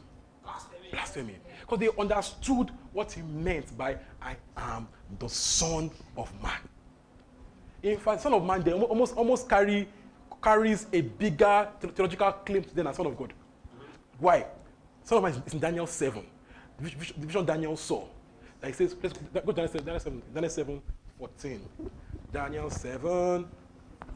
Blasphemy. Because they understood what he meant by I am the Son of Man. In fact, Son of Man, they almost almost carry carries a bigger theological claim than a Son of God. Why? Son of Man is- in Daniel 7. The vis- vis- vision Daniel saw. Like it says, let's go to Daniel 7, Daniel 7, Daniel 7 14. Daniel 7,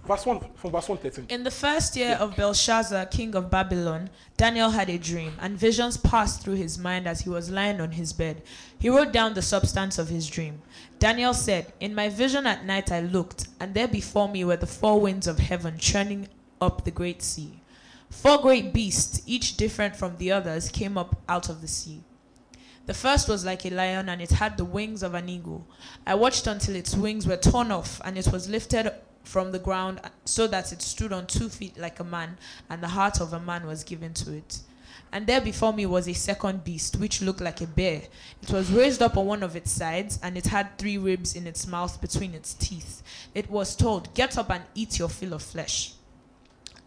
verse 1, from verse 1 13. In the first year of Belshazzar, king of Babylon, Daniel had a dream, and visions passed through his mind as he was lying on his bed. He wrote down the substance of his dream. Daniel said, In my vision at night I looked, and there before me were the four winds of heaven churning up the great sea. Four great beasts, each different from the others, came up out of the sea. The first was like a lion, and it had the wings of an eagle. I watched until its wings were torn off, and it was lifted from the ground so that it stood on two feet like a man, and the heart of a man was given to it. And there before me was a second beast, which looked like a bear. It was raised up on one of its sides, and it had three ribs in its mouth between its teeth. It was told, Get up and eat your fill of flesh.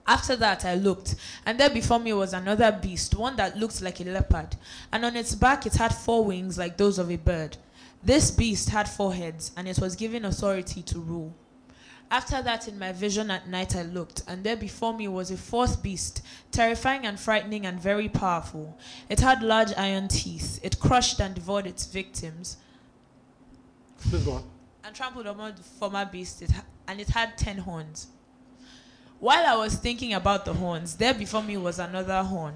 After that, I looked, and there before me was another beast, one that looked like a leopard, and on its back it had four wings like those of a bird. This beast had four heads, and it was given authority to rule. After that, in my vision at night, I looked, and there before me was a fourth beast, terrifying and frightening and very powerful. It had large iron teeth. It crushed and devoured its victims, Please go on. and trampled upon the former beast, it ha- and it had ten horns. While I was thinking about the horns, there before me was another horn,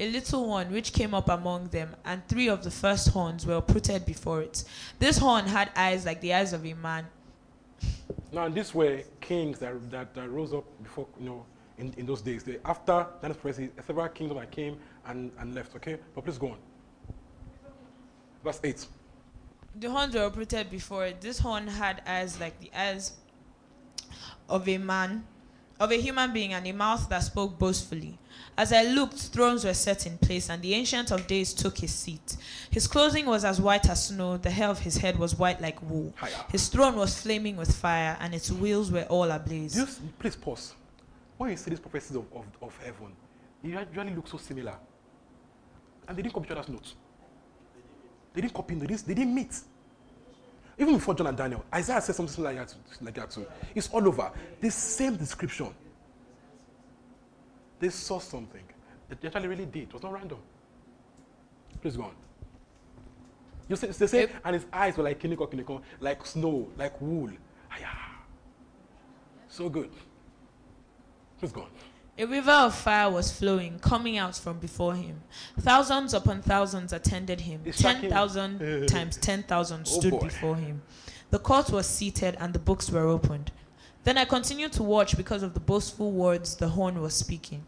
a little one which came up among them, and three of the first horns were uprooted before it. This horn had eyes like the eyes of a man. Now, these were kings that, that, that rose up before, you know, in, in those days. They, after Daniel's prophecy, several kingdoms that came and, and left, okay? But please go on. Verse 8. The horns were uprooted before. This horn had eyes like the eyes of a man, of a human being, and a mouth that spoke boastfully. As I looked, thrones were set in place, and the Ancient of Days took his seat. His clothing was as white as snow, the hair of his head was white like wool. His throne was flaming with fire, and its wheels were all ablaze. Just, please pause. When you see these prophecies of, of, of heaven, they usually look so similar. And they didn't copy each other's notes. They didn't copy, they didn't, they didn't meet. Even before John and Daniel, Isaiah said something like that, like that too. It's all over. The same description. They saw something. They actually really did. It was not random. Please go on. You see, they say, Yep. and his eyes were like kiniko kiniko, like snow, like wool. Aya. So good. Please go on. A river of fire was flowing, coming out from before him. Thousands upon thousands attended him. It's. Ten thousand times ten thousand oh, stood boy. before him. The court was seated and the books were opened. Then I continued to watch because of the boastful words the horn was speaking.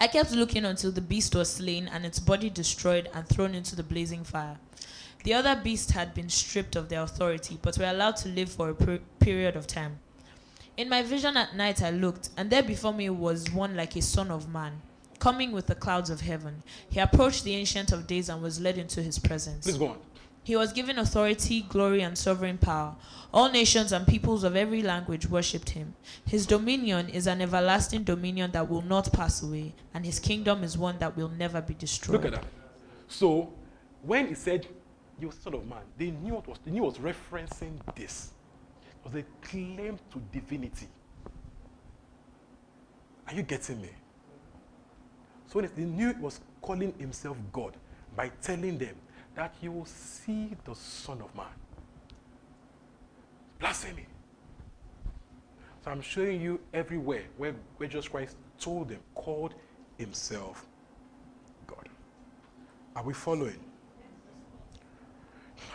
I kept looking until the beast was slain and its body destroyed and thrown into the blazing fire. The other beasts had been stripped of their authority, but were allowed to live for a per- period of time. In my vision at night I looked, and there before me was one like a son of man, coming with the clouds of heaven. He approached the Ancient of Days and was led into his presence. Please go on. He was given authority, glory, and sovereign power. All nations and peoples of every language worshipped him. His dominion is an everlasting dominion that will not pass away, and his kingdom is one that will never be destroyed. Look at that. So, when he said, "You son of man," they knew what was they knew was referencing this. It was a claim to divinity. Are you getting me? So when they knew it was calling himself God by telling them that you will see the Son of Man. Blasphemy. So I'm showing you everywhere where, where Jesus Christ told them, called himself God. Are we following?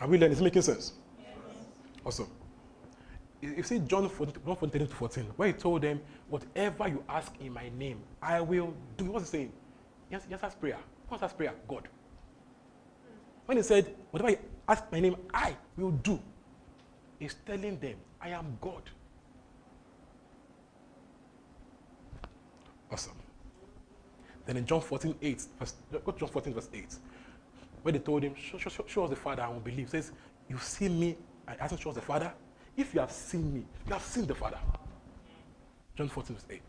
Are we learning? Is it making sense? Awesome. You you see John 14, John 14 to 14, where he told them, whatever you ask in my name, I will do. What's he saying? Yes, yes, that's prayer. What's that prayer? God. When he said, whatever you ask my name, I will do, he's telling them, I am God. Awesome. Then in John 14, 8, verse, go to John 14, verse 8, where they told him, show, show, show, us the Father and we'll believe. It says, You see me, I asked him, show us the Father. If you have seen me, you have seen the Father. John 14, verse 8.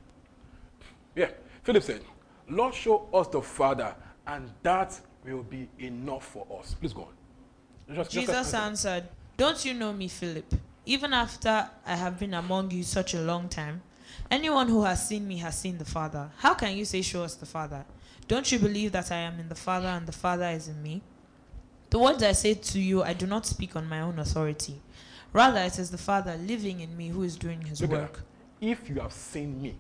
Yeah. Philip said, Lord, show us the Father, and that will be enough for us. Please go on. Just- just Jesus answer. answered, Don't you know me, Philip? Even after I have been among you such a long time, anyone who has seen me has seen the Father. How can you say, Show us the Father? Don't you believe that I am in the Father and the Father is in me? The words I say to you, I do not speak on my own authority. Rather, it is the Father living in me who is doing his Look work. If you have seen me,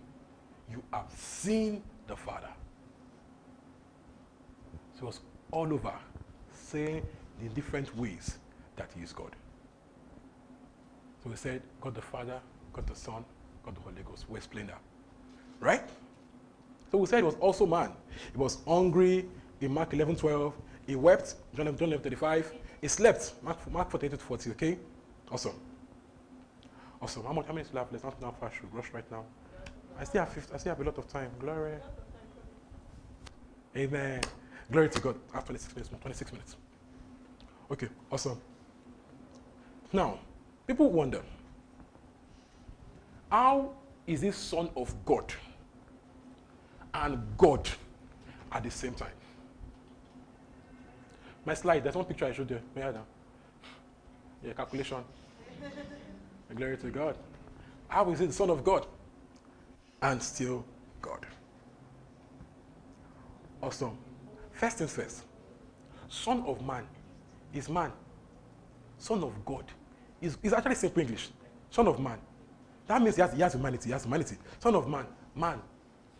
you have seen the Father. So was all over saying in different ways that he is God. So we said, God the Father, God the Son, God the Holy Ghost. We explained that. Right? So we said he was also man. He was hungry in Mark 11, 12. He wept, John 11, 35. He slept, Mark, Mark 48 to 40, okay? Awesome. Awesome. How much? How many still have left? Not now fast. Should rush right now. I still have 50, I still have a lot of time. Glory. Amen. Glory to God. I have 26 minutes. more, 26 minutes. Okay. Awesome. Now, people wonder, how is this son of God and God at the same time. My slide, there's one picture I showed you. Yeah, now. Yeah, calculation. Glory to God. How is he the Son of God and still God? Awesome. First things first. Son of man is man. Son of God is, is actually simple English. Son of man. That means he has, he has humanity. He has humanity. Son of man, man.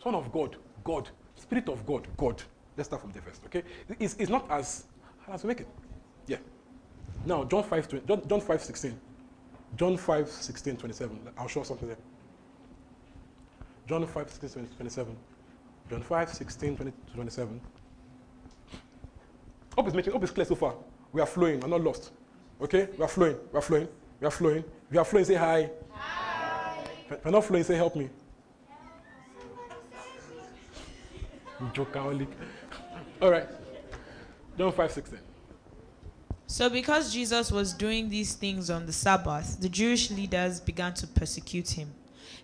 Son of God, God. Spirit of God, God. Let's start from the first, okay? It's, it's not as hard as we make it. Yeah. Now, John 5, 20, John, John 5, 16. John 5, 16, 27. I'll show something there. John 5, 16, 27. John 5, 16, 20, 27. Hope is making, hope is clear so far. We are flowing, we're not lost. Okay? We are flowing, we are flowing, we are flowing. If you are flowing, say hi. Hi. If you're not flowing, say help me. Jokeaholic. All right. John 5, 16. So, because Jesus was doing these things on the Sabbath, the Jewish leaders began to persecute him.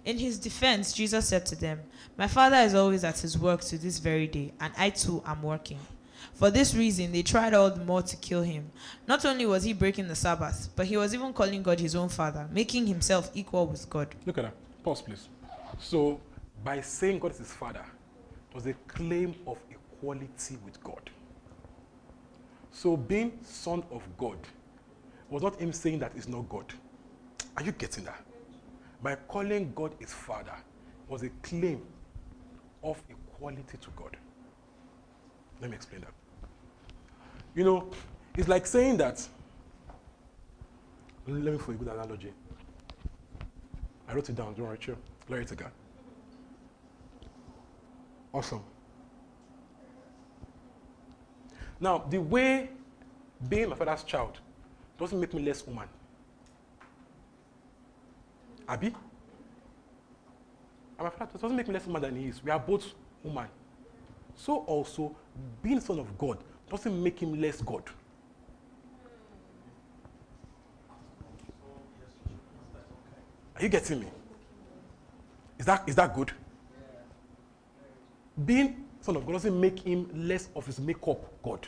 In his defense, Jesus said to them, My Father is always at his work to this very day, and I too am working. For this reason, they tried all the more to kill him. Not only was he breaking the Sabbath, but he was even calling God his own Father, making himself equal with God. Look at that. Pause, please. So, by saying God is his Father, it was a claim of equality with God. So, being Son of God was not him saying that he's not God. Are you getting that? By calling God his Father was a claim of equality to God. Let me explain that. You know, it's like saying that. Let me for a good analogy. I wrote it down. Don't worry, chill. Glory to God. Awesome. Now, the way being my father's child doesn't make me less woman. Abby? And my father doesn't make me less woman than he is. We are both woman. So also, being son of God doesn't make him less God. Are you getting me? Is that, is that good? Being son of God doesn't make him less of his makeup God.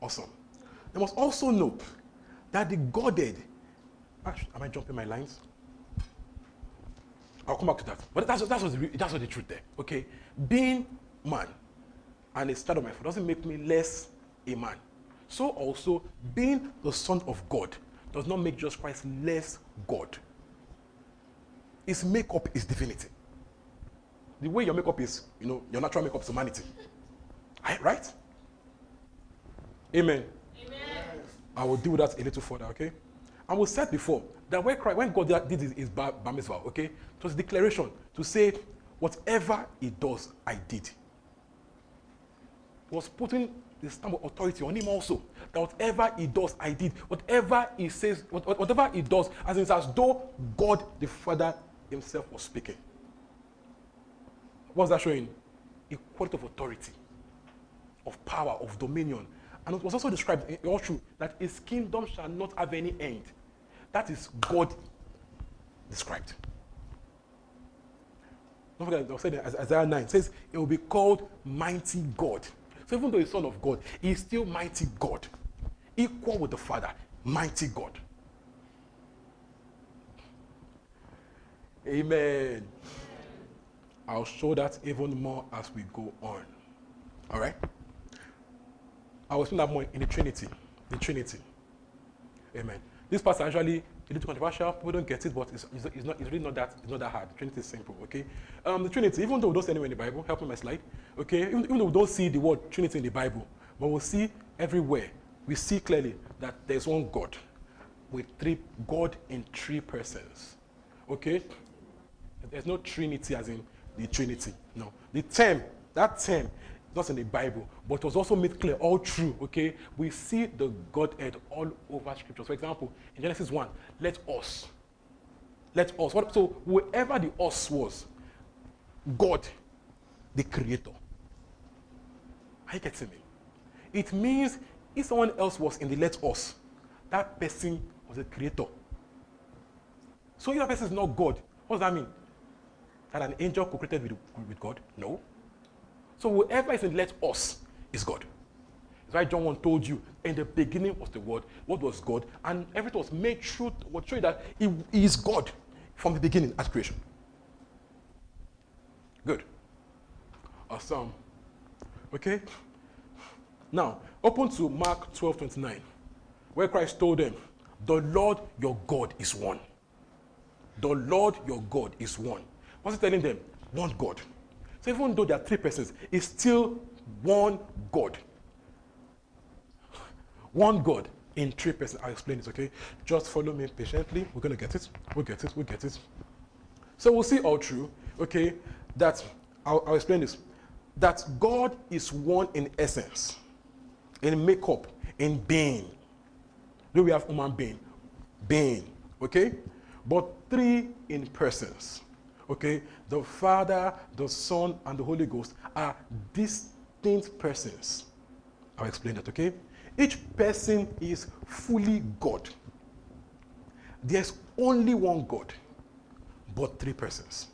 Awesome. You must also know that the Godhead. Ah, am I jumping my lines? I'll come back to that. But that's, that's, what's the, that's what the truth there. Okay? Being man and a child of my father doesn't make me less a man. So also, being the son of God does not make Jesus Christ less God. His makeup is divinity. The way your makeup is, you know, your natural makeup is humanity. Right? Amen. Amen. I will deal with that a little further, okay? And we said before that when, Christ, when God did his, bar, mitzvah, okay, it was a declaration to say, whatever he does, I did. Was putting the stamp of authority on him also. That whatever he does, I did. Whatever he says, whatever he does, as it's as though God the Father himself was speaking. What's that showing? Equality of authority, of power, of dominion. And it was also described in all truth that his kingdom shall not have any end. That is God described. Don't forget, I said Isaiah 9 says, it will be called mighty God. So even though he's son of God, he's still mighty God. Equal with the Father, mighty God. Amen. I'll show that even more as we go on. All right? I will explain that more in the Trinity. The Trinity. Amen. This part is actually a little controversial. People don't get it, but it's, it's, not, it's really not that, it's not that hard. The Trinity is simple, okay? Um, the Trinity, even though we don't see anywhere in the Bible, help me my slide, okay? Even, even though we don't see the word Trinity in the Bible, but we'll see everywhere, we see clearly that there's one God with three, God in three persons, okay? There's no Trinity as in the Trinity, no. The term, that term not in the Bible, but it was also made clear all true. Okay, we see the Godhead all over Scripture. For example, in Genesis 1, let us. Let us. So whoever the us was, God, the creator. Are you getting me? It means if someone else was in the let us, that person was a creator. So if that person is not God, What does that mean? That an angel co-created with, with God? No. So whoever is in let us is God. That's why John 1 told you, in the beginning was the word, what was God, and everything was made true, was showing that he, he is God from the beginning at creation. Good. Awesome. Okay? Now, open to Mark 12 29, where Christ told them, The Lord your God is one. The Lord your God is one. What's he telling them? One God. So even though there are three persons, it's still one God. One God in three persons. I'll explain it, okay? Just follow me patiently. We're going to get it. We'll get it. We'll get it. So we'll see all through, okay, that I'll, I'll explain this. That God is one in essence, in makeup, in being. Do we have human being? Being, okay? But three in persons, okay? The Father, the Son, and the Holy Ghost are distinct persons. I'll explain that, okay? Each person is fully God. There's only one God, but three persons.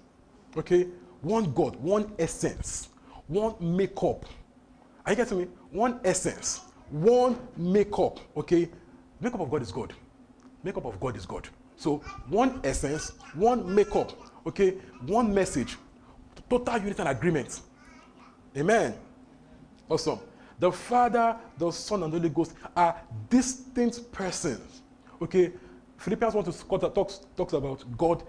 Okay? One God, one essence, one makeup. Are you getting me? One essence, one makeup. Okay? Makeup of God is God. Makeup of God is God. So one essence, one makeup. Okay? One message. Total unity and agreement. Amen. Awesome. The Father, the Son, and the Holy Ghost are distinct persons. Okay? Philippians 1 to talks, talks about God,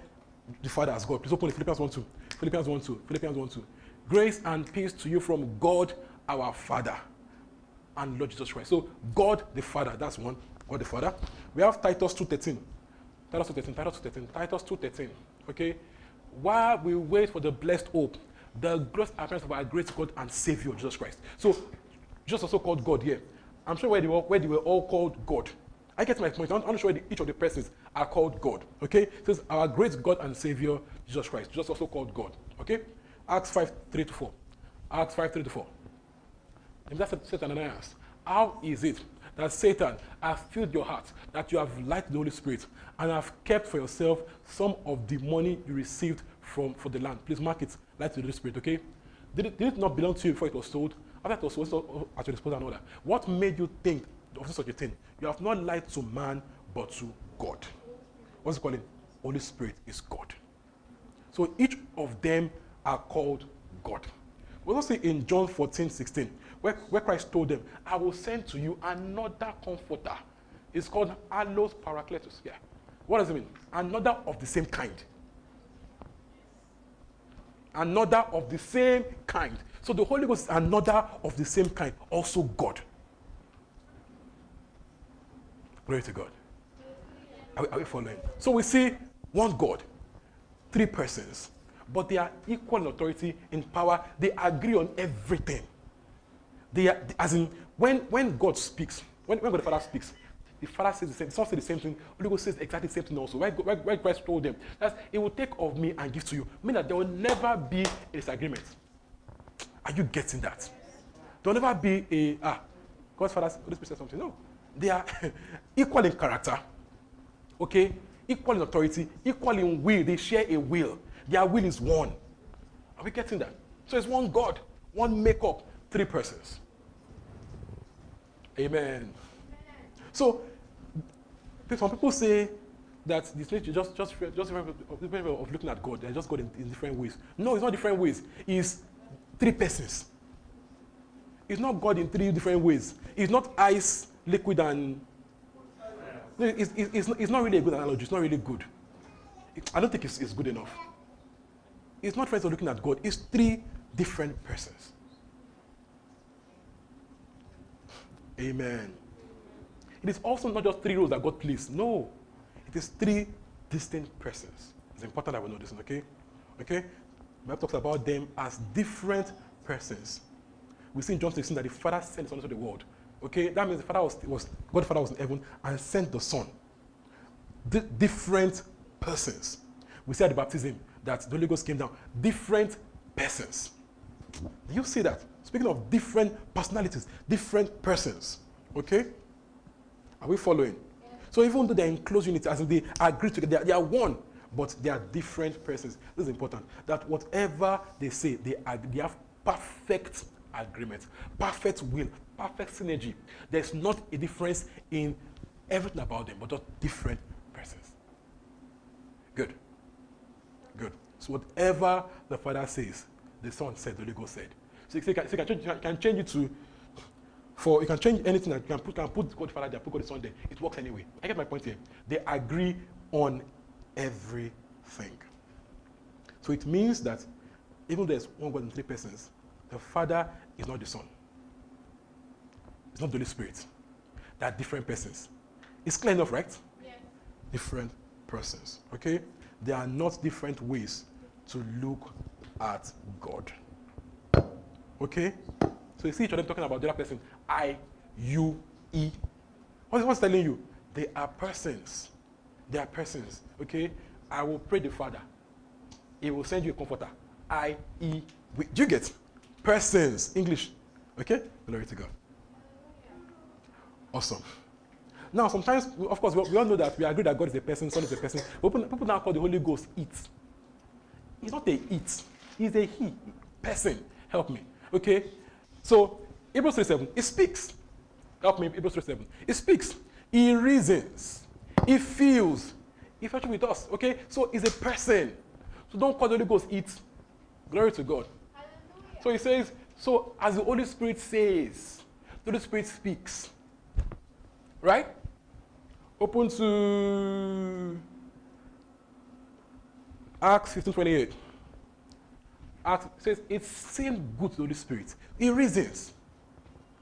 the Father as God. Please open Philippians 1 2. Philippians 1 2. Philippians 1 2. Grace and peace to you from God our Father and Lord Jesus Christ. So God the Father, that's one. God the Father. We have Titus 2.13. Titus 2.13, Titus 2.13, Titus 2.13. Okay? While we wait for the blessed hope, the glorious appearance of our great God and Savior, Jesus Christ. So just also called God here. I'm sure where they were, where they were all called God. I get my point. I'm not sure each of the persons are called God. Okay? It says our great God and Savior, Jesus Christ. Just also called God. Okay? Acts 5, 3 to 4. Acts 5, 3 to 4. And that's a Satan Ananias. How is it that Satan has filled your heart, that you have light the Holy Spirit, and have kept for yourself some of the money you received from for the land? Please mark it, light to the Holy Spirit, okay? Did it, did it not belong to you before it was sold? After it was sold at your disposal and all that. What made you think of such a thing? You have not lied to man, but to God. What's it called? Holy Spirit is God. So each of them are called God. We also see in John 14, 16, where, where Christ told them, I will send to you another comforter. It's called Allos Parakletos. Yeah. What does it mean? Another of the same kind. Another of the same kind. So the Holy Ghost is another of the same kind, also God. Glory to God. Are we, are we following? So we see one God, three persons, but they are equal in authority, in power. They agree on everything. They are, as in, when, when God speaks, when, when God the Father speaks, the Father says the same, Son says the same thing, Holy Ghost says exactly the same thing also. Why, why, why Christ told them that it will take of me and give to you, meaning that there will never be a disagreement. Are you getting that? There will never be a, ah, God's Father, Holy Spirit says something. No. They are equal in character, okay? Equal in authority, equal in will. They share a will. Their will is one. Are we getting that? So it's one God, one makeup, three persons. Amen. So, some people say that the Trinity just just just different of looking at God. They're just God in, in different ways. No, it's not different ways. It's three persons. It's not God in three different ways. It's not ice, liquid, and. It's, it's, it's, not really a good analogy. It's not really good. I don't think it's, it's good enough. It's not friends of looking at God. It's three different persons. Amen. It is also not just three roles that God plays. No. It is three distinct persons. It's important that we know this, okay? Okay? The Bible talks about them as different persons. We see in John 16 that the Father sent the Son into the world. Okay? That means the Father was, was God the Father was in heaven and sent the Son. D- different persons. We see at the baptism that the Holy Ghost came down. Different persons. Do you see that? Speaking of different personalities, different persons. Okay? Are we following? So even though they're in close unity, as in they agree together, they are, they are one, but they are different persons. This is important. That whatever they say, they, they have perfect agreement, perfect will, perfect synergy. There's not a difference in everything about them, but just different persons. Good. Good. So whatever the Father says, the Son said, the Holy Ghost said. So you can, so you can, change, you can change it to for you can change anything that you can put can put God the Father there, put God the Son there. It works anyway. I get my point here. They agree on everything. So it means that even though there's one God in three persons, the Father is not the Son. It's not the Holy Spirit. They are different persons. It's clear enough, right? Yes. Different persons. Okay? There are not different ways to look at God. Okay? So you see each of them talking about the other person. I, you, E. What's, what's telling you? They are persons. They are persons. Okay? I will pray the Father. He will send you a comforter. I, E, we. Do you get? Persons. English. Okay? Glory to God. Awesome. Now, sometimes, of course, we, all know that we agree that God is a person, Son is a person. People, now call the Holy Ghost it. It's not a it. He's a he. Person. Help me. Okay? So, Hebrews 3 7, it speaks. Help me, Hebrews 3 7. It speaks. He reasons. He feels. He fellowship with us. Okay? So, he's a person. So, don't call the Holy Ghost it. Glory to God. So, he says, so as the Holy Spirit says, the Holy Spirit speaks. Right? Open to Acts 15 28. Says it seemed good to the Holy Spirit. He reasons.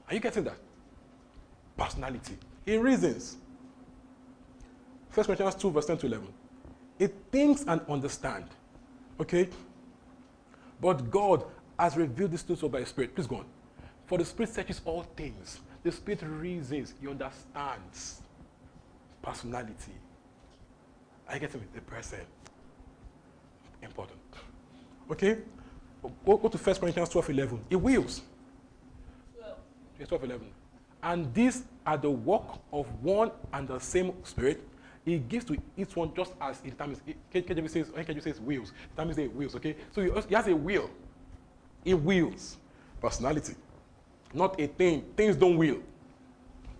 Are you getting that? Personality. He reasons. 1 Corinthians 2, verse 10 to 11. It thinks and understand. Okay? But God has revealed this to us by His Spirit. Please go on. For the Spirit searches all things. The Spirit reasons. He understands. Personality. I get me? The person. Important. Okay? Go, go to 1 Corinthians 12 11. It wills. Yes, 12 11. And these are the work of one and the same Spirit. He gives to each one just as it determines. It- KJV says, KJV says wills. That means a wills, okay? So he has a will. He wills. Personality. Not a thing. Things don't will.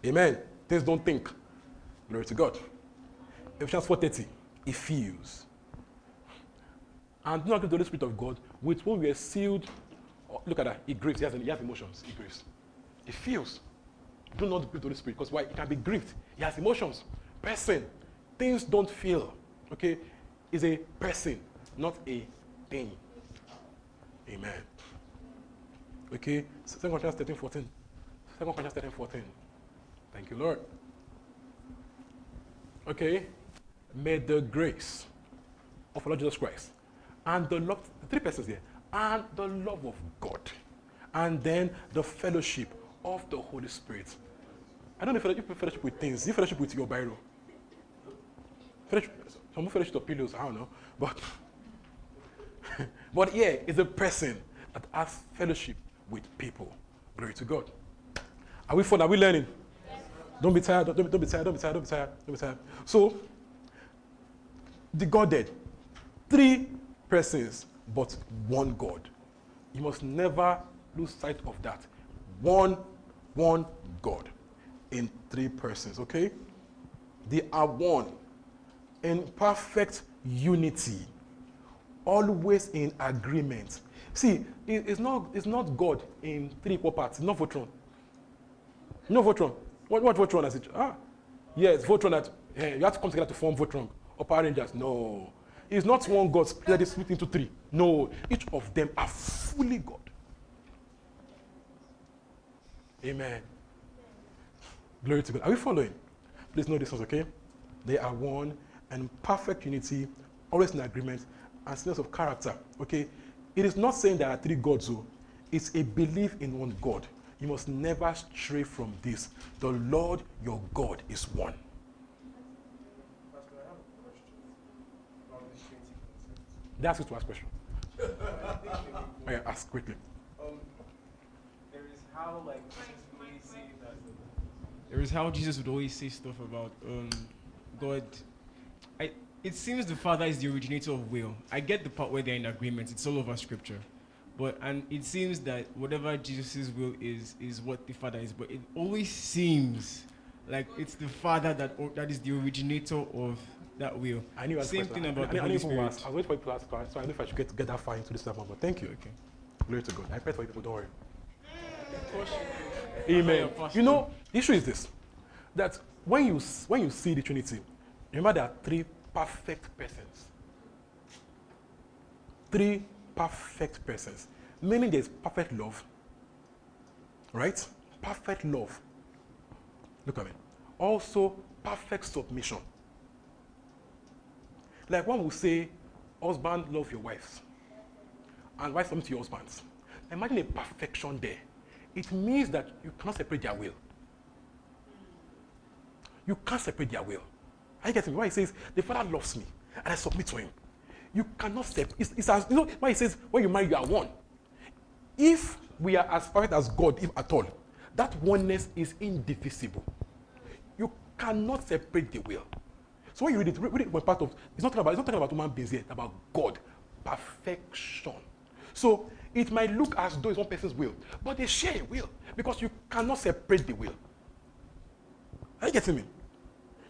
Amen. Things don't think. Glory to God. Ephesians 4.30. He feels. And do not give the Holy Spirit of God, with whom we are sealed. Oh, look at that. He grieves. He has, he has emotions. He grieves. He feels. Do not grieve the Holy Spirit. Because why? He can be grieved. He has emotions. Person. Things don't feel. Okay? Is a person, not a thing. Amen. Okay? 2 Corinthians 13, 14. 2 Corinthians 13, 14. Thank you, Lord. Okay? May the grace of our Lord Jesus Christ and the love, three persons here, and the love of God, and then the fellowship of the Holy Spirit. I don't know if you fellowship with things, you fellowship with your Bible. Fellowship, some fellowship with pillows, I don't know. But, but yeah, it's a person that has fellowship with people. Glory to God. Are we fun? Are we learning? Don't be tired. Don't, don't, be- don't be tired. Don't be tired. Don't be tired. Don't be tired. So, the Godhead, three persons, but one God. You must never lose sight of that. One, one God in three persons. Okay? They are one in perfect unity, always in agreement. See, it- it's not, it's not God in three equal parts, not Voltron. No Voltron. What, what Voltron as it? Ah, yes, Voltron that eh, you have to come together to form Voltron or Power Rangers. No. It's not one God split, split into three. No. Each of them are fully God. Amen. Glory to God. Are we following? Please know this, okay? They are one and perfect unity, always in agreement, and sense of character. Okay? It is not saying there are three gods, though. It's a belief in one God. You must never stray from this. The Lord your God is one. Pastor, I have a question about this Trinity concept. They ask you to ask question. I Oh, yeah, ask quickly. um, there is how like Jesus would always say. There is how Jesus would always say stuff about um, God. I it seems the father is the originator of will. I get the part where they're in agreement. It's all over scripture. But and it seems that whatever Jesus' will is is what the father is. But it always seems like it's the father that or, that is the originator of that will. I knew Same thing about I, the I, Holy people Spirit. asked- I was waiting for people to ask, so I don't know if I should get, get that far into this sermon, but thank you. Okay. Glory to God. I pray for you people, don't worry. Amen. You know, the issue is this that when you, when you see the Trinity, remember there are three perfect persons. Three perfect persons. Meaning there's perfect love, right? Perfect love. Look at me. Also, perfect submission. Like one will say, husband, love your wives, and wife submit to your husbands. Imagine a perfection there. It means that you cannot separate their will. You can't separate their will. Are you getting me? Why he says, the Father loves me and I submit to him. You cannot separate. It's, it's as, you know, why he says, when you marry, you are one. If we are as perfect as God, if at all, that oneness is indivisible. Cannot separate the will. So when you read it, read it when part of it's not talking about it's not talking about human beings it's about God. Perfection. So it might look as though it's one person's will, but they share a will because you cannot separate the will. Are you getting me?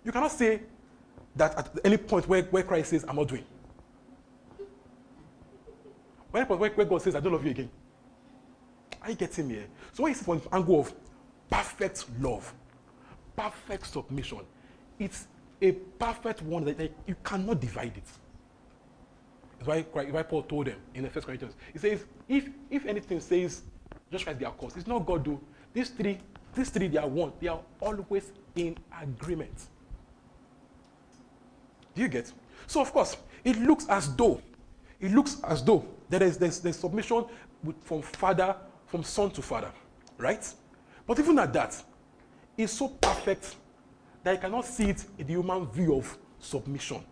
You cannot say that at any point where, where Christ says, I'm not doing. When, where, where God says, I don't love you again. Are you getting me? Eh? So when you see from the angle of perfect love, perfect submission, it's a perfect one that you cannot divide it. That's why, why Paul told them in the first Corinthians. He says, if if anything says just write their cause, it's not God do. These three, these three, they are one. They are always in agreement. Do you get? So of course, it looks as though, it looks as though there is there's, there's submission with, from father, from son to father, right? But even at that, it's so perfect that you cannot see it in the human view of submission.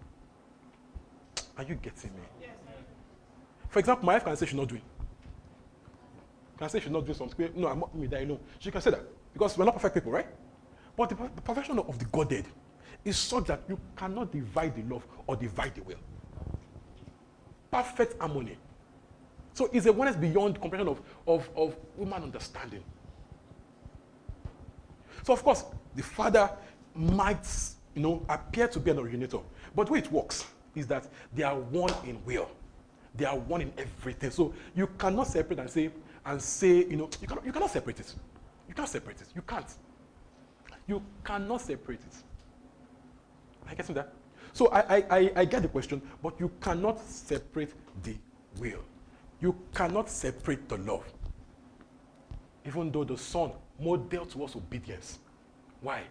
Are you getting me? For example, my wife can say she's not doing. Can say she's not doing something. No, I'm not me that I know. She can say that because we're not perfect people, right? But the, the perfection of the Godhead is such that you cannot divide the love or divide the will. Perfect harmony. So it's a oneness beyond comprehension of, of, of human understanding. So of course, the father might, you know, appear to be an originator, but the way it works is that they are one in will. They are one in everything. So you cannot separate and say and say, you know, you cannot, you cannot separate it. You can't separate it. You can't. You cannot separate it. I get that. So I, I, I, I get the question, but you cannot separate the will. You cannot separate the love. Even though the son modeled to us obedience. Why?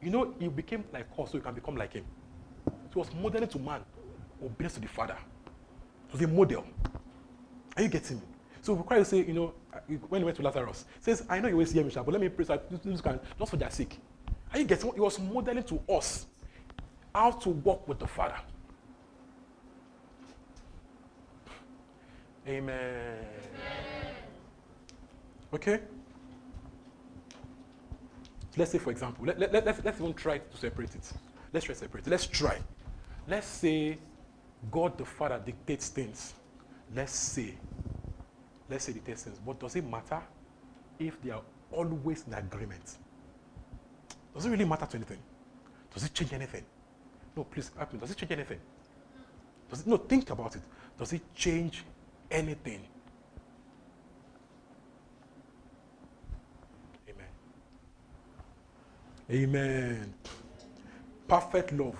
You know, he became like us so you can become like him. He was modeling to man obedience to the father. It was a model. Are you getting me? So Christ say, you know, uh, when he went to Lazarus, says, I know you always hear me, but let me pray so I- this- can- just for their sake. Are you getting? He was modeling to us how to walk with the Father. Amen. Okay? Let's say, for example, let, let, let, let's, let's even try to separate it. Let's try to separate it. Let's try. Let's say God the Father dictates things. Let's say, let's say dictates things. But does it matter if they are always in agreement? Does it really matter to anything? Does it change anything? No, please help me. Does it change anything? Does it, no, think about it. Does it change anything? Amen. Amen. Perfect love.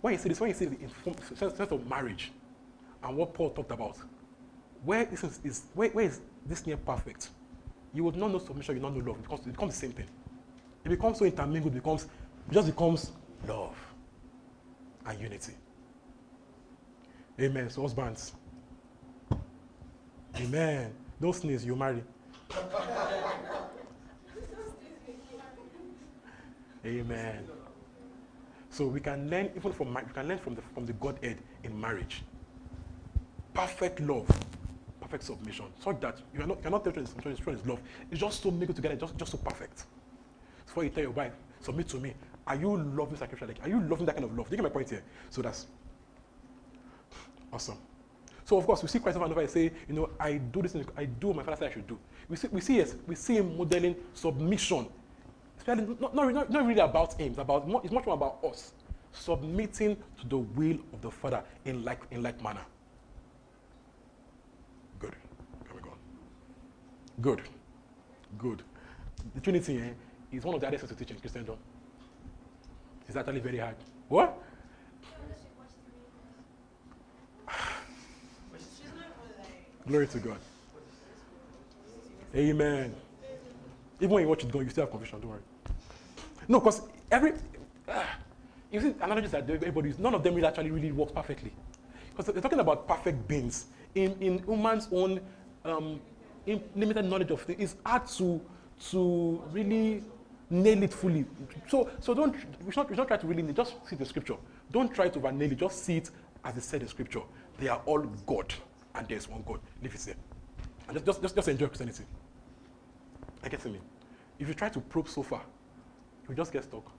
When you see this, when you see the sense of marriage and what Paul talked about, where is, is where, where is this near perfect? You would not know submission, you would not know love. It becomes, it becomes the same thing. It becomes so intermingled, it becomes it just becomes love and unity. Amen. So husbands. Amen. Don't sneeze, you marry. Amen. So we can learn even from we can learn from the from the Godhead in marriage. Perfect love, perfect submission, such that you are not you cannot tell something is love. It's just so mingled together, just just so perfect. Before you tell your wife, submit to me. Are you loving sacrificial? Like, are you loving that kind of love? Do you get my point here? So that's Awesome. So of course we see Christ over and over say, you know, I do this, I do my father said I should do. We see, we see yes, we see him modeling submission. It's not, not, not, not really about him, it's about it's much more about us submitting to the will of the Father in like in like manner. Good. Can we go? Good. Good. The Trinity eh, is one of the hardest to teach in Christendom. It's actually very hard. What? Glory to God. Amen. Even when you watch it go, you still have conviction, don't worry. No, because every. Uh, you see, analogies that everybody use, none of them really actually really works perfectly. Because they're talking about perfect beings. In, in human's own um, limited knowledge of things, it's hard to, to really nail it fully. So, so don't, we should, not, we should not try to really, just see the scripture. Don't try to nail it, just see it as it said in scripture. They are all God, and there's one God. Leave it there. And just, just, just, just enjoy Christianity. I get to me. If you try to probe so far, you just get stuck.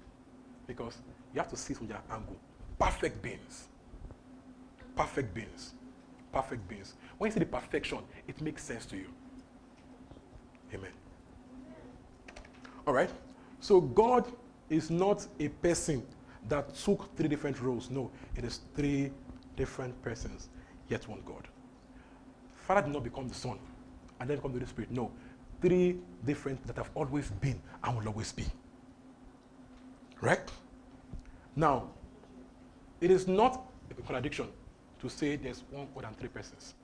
Because you have to see it from their angle. Perfect beings. Perfect beings. Perfect beings. When you see the perfection, it makes sense to you. Amen. All right? So God is not a person that took three different roles. No, it is three different persons, yet one God. Father did not become the Son and then become the Holy Spirit. No, three different that have always been and will always be. Right? Now, it is not a contradiction to say there's one God and three persons.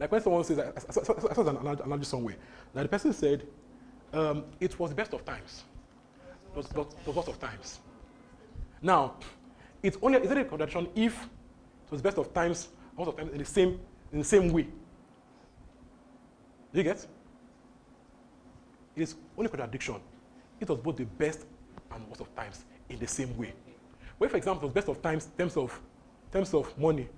Like when someone says, I saw an analogy somewhere, that the person said, um, it was the best of times. It was, the worst of times. Now, it's only, is it a contradiction if it was the best of times, worst of times in the same, in the same way? Do you get? It is only contradiction. It was both the best and worst of times in the same way. Where, for example, the best of times, terms of, terms of money,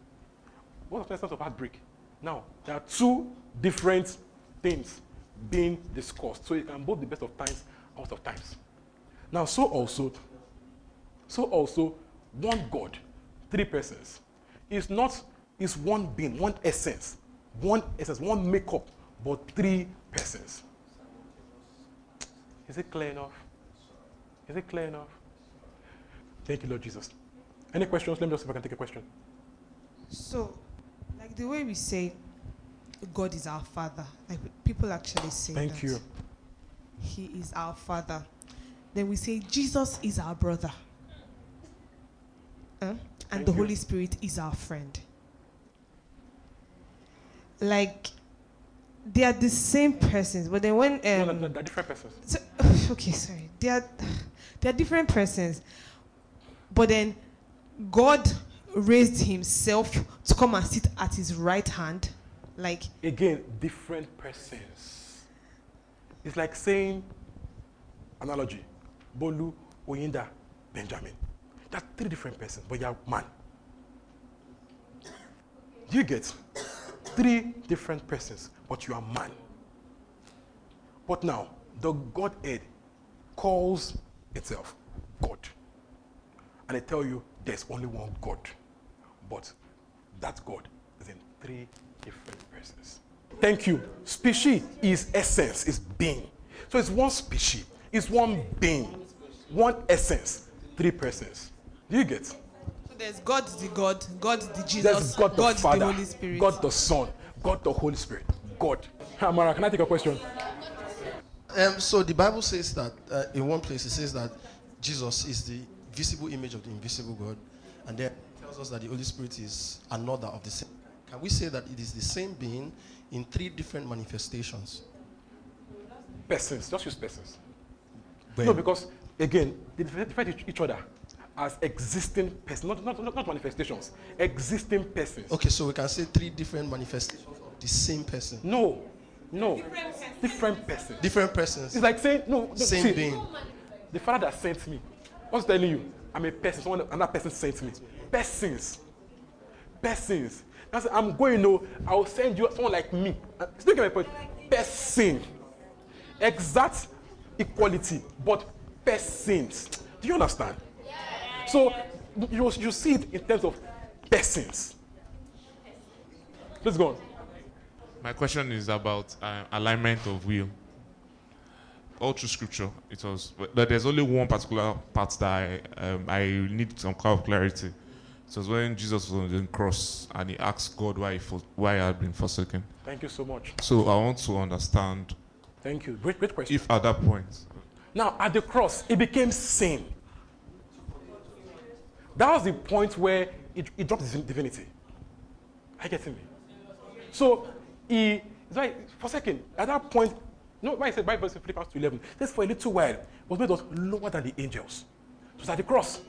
what of times, terms of heartbreak? Now, there are two different things being discussed. So it can both be best of times and worst of times. Now, so also, so also, one God, three persons, is not is one being, one essence, one essence, one makeup, but three persons. Is it clear enough? Is it clear enough? Thank you, Lord Jesus. Any questions? Let me just see if I can take a question. So, like the way we say God is our Father, like people actually say Thank that. you. He is our Father. Then we say Jesus is our brother. Huh? and Thank the you. Holy Spirit is our friend. Like, they are the same persons, but then when. Um, no, no, no, they're different persons. so, okay, sorry. They are they are different persons. But then God raised himself to come and sit at his right hand. Like Again, different persons. It's like saying, analogy, Bolu, Oyinda, Benjamin. That's three different persons, but you're man. You get? Three different persons, but you are man. But now, the Godhead calls itself God. And they tell you there's only one God. But that God is in three different persons. Thank you. Species is essence, is being. So it's one species, it's one being, one essence, three persons. Do you get? so there's God the God, God the Jesus, There's God the Father, the Holy Spirit. God the Son, God the Holy Spirit, God. Amara, can I take a question? Um, so the Bible says that uh, in one place it says that Jesus is the visible image of the invisible God, and then it tells us that the Holy Spirit is another of the same. Can we say that it is the same being in three different manifestations? Persons, just use persons. When- No, because again, they each- each other as existing persons, not, not, not, not manifestations, existing persons. okay, so we can say three different manifestations of the same person, No, no, different persons. different persons, It's like saying, no, no same see, being. The father that sent me, what's telling you? I'm a person, someone, another person sent me. Persons. Persons. That's, I'm going, no, I'll send you someone like me. Still get my point. Person. Exact equality, but persons. Do you understand? So you, you see it in terms of persons. Let's go on. My question is about uh, alignment of will. All through scripture, it was, but there's only one particular part that I, um, I need some kind of clarity. It was when Jesus was on the cross and he asked God why he, for, why he had been forsaken. Thank you so much. So I want to understand Thank you. Great, great question. if at that point, Now, at the cross, it became sin. That was the point where it, it dropped his divinity. Are you getting me? So, he, like, for a second, at that point, know why I said Bible verse Philippians 2.11? It says, for a little while, was made us lower than the angels. It was at the cross.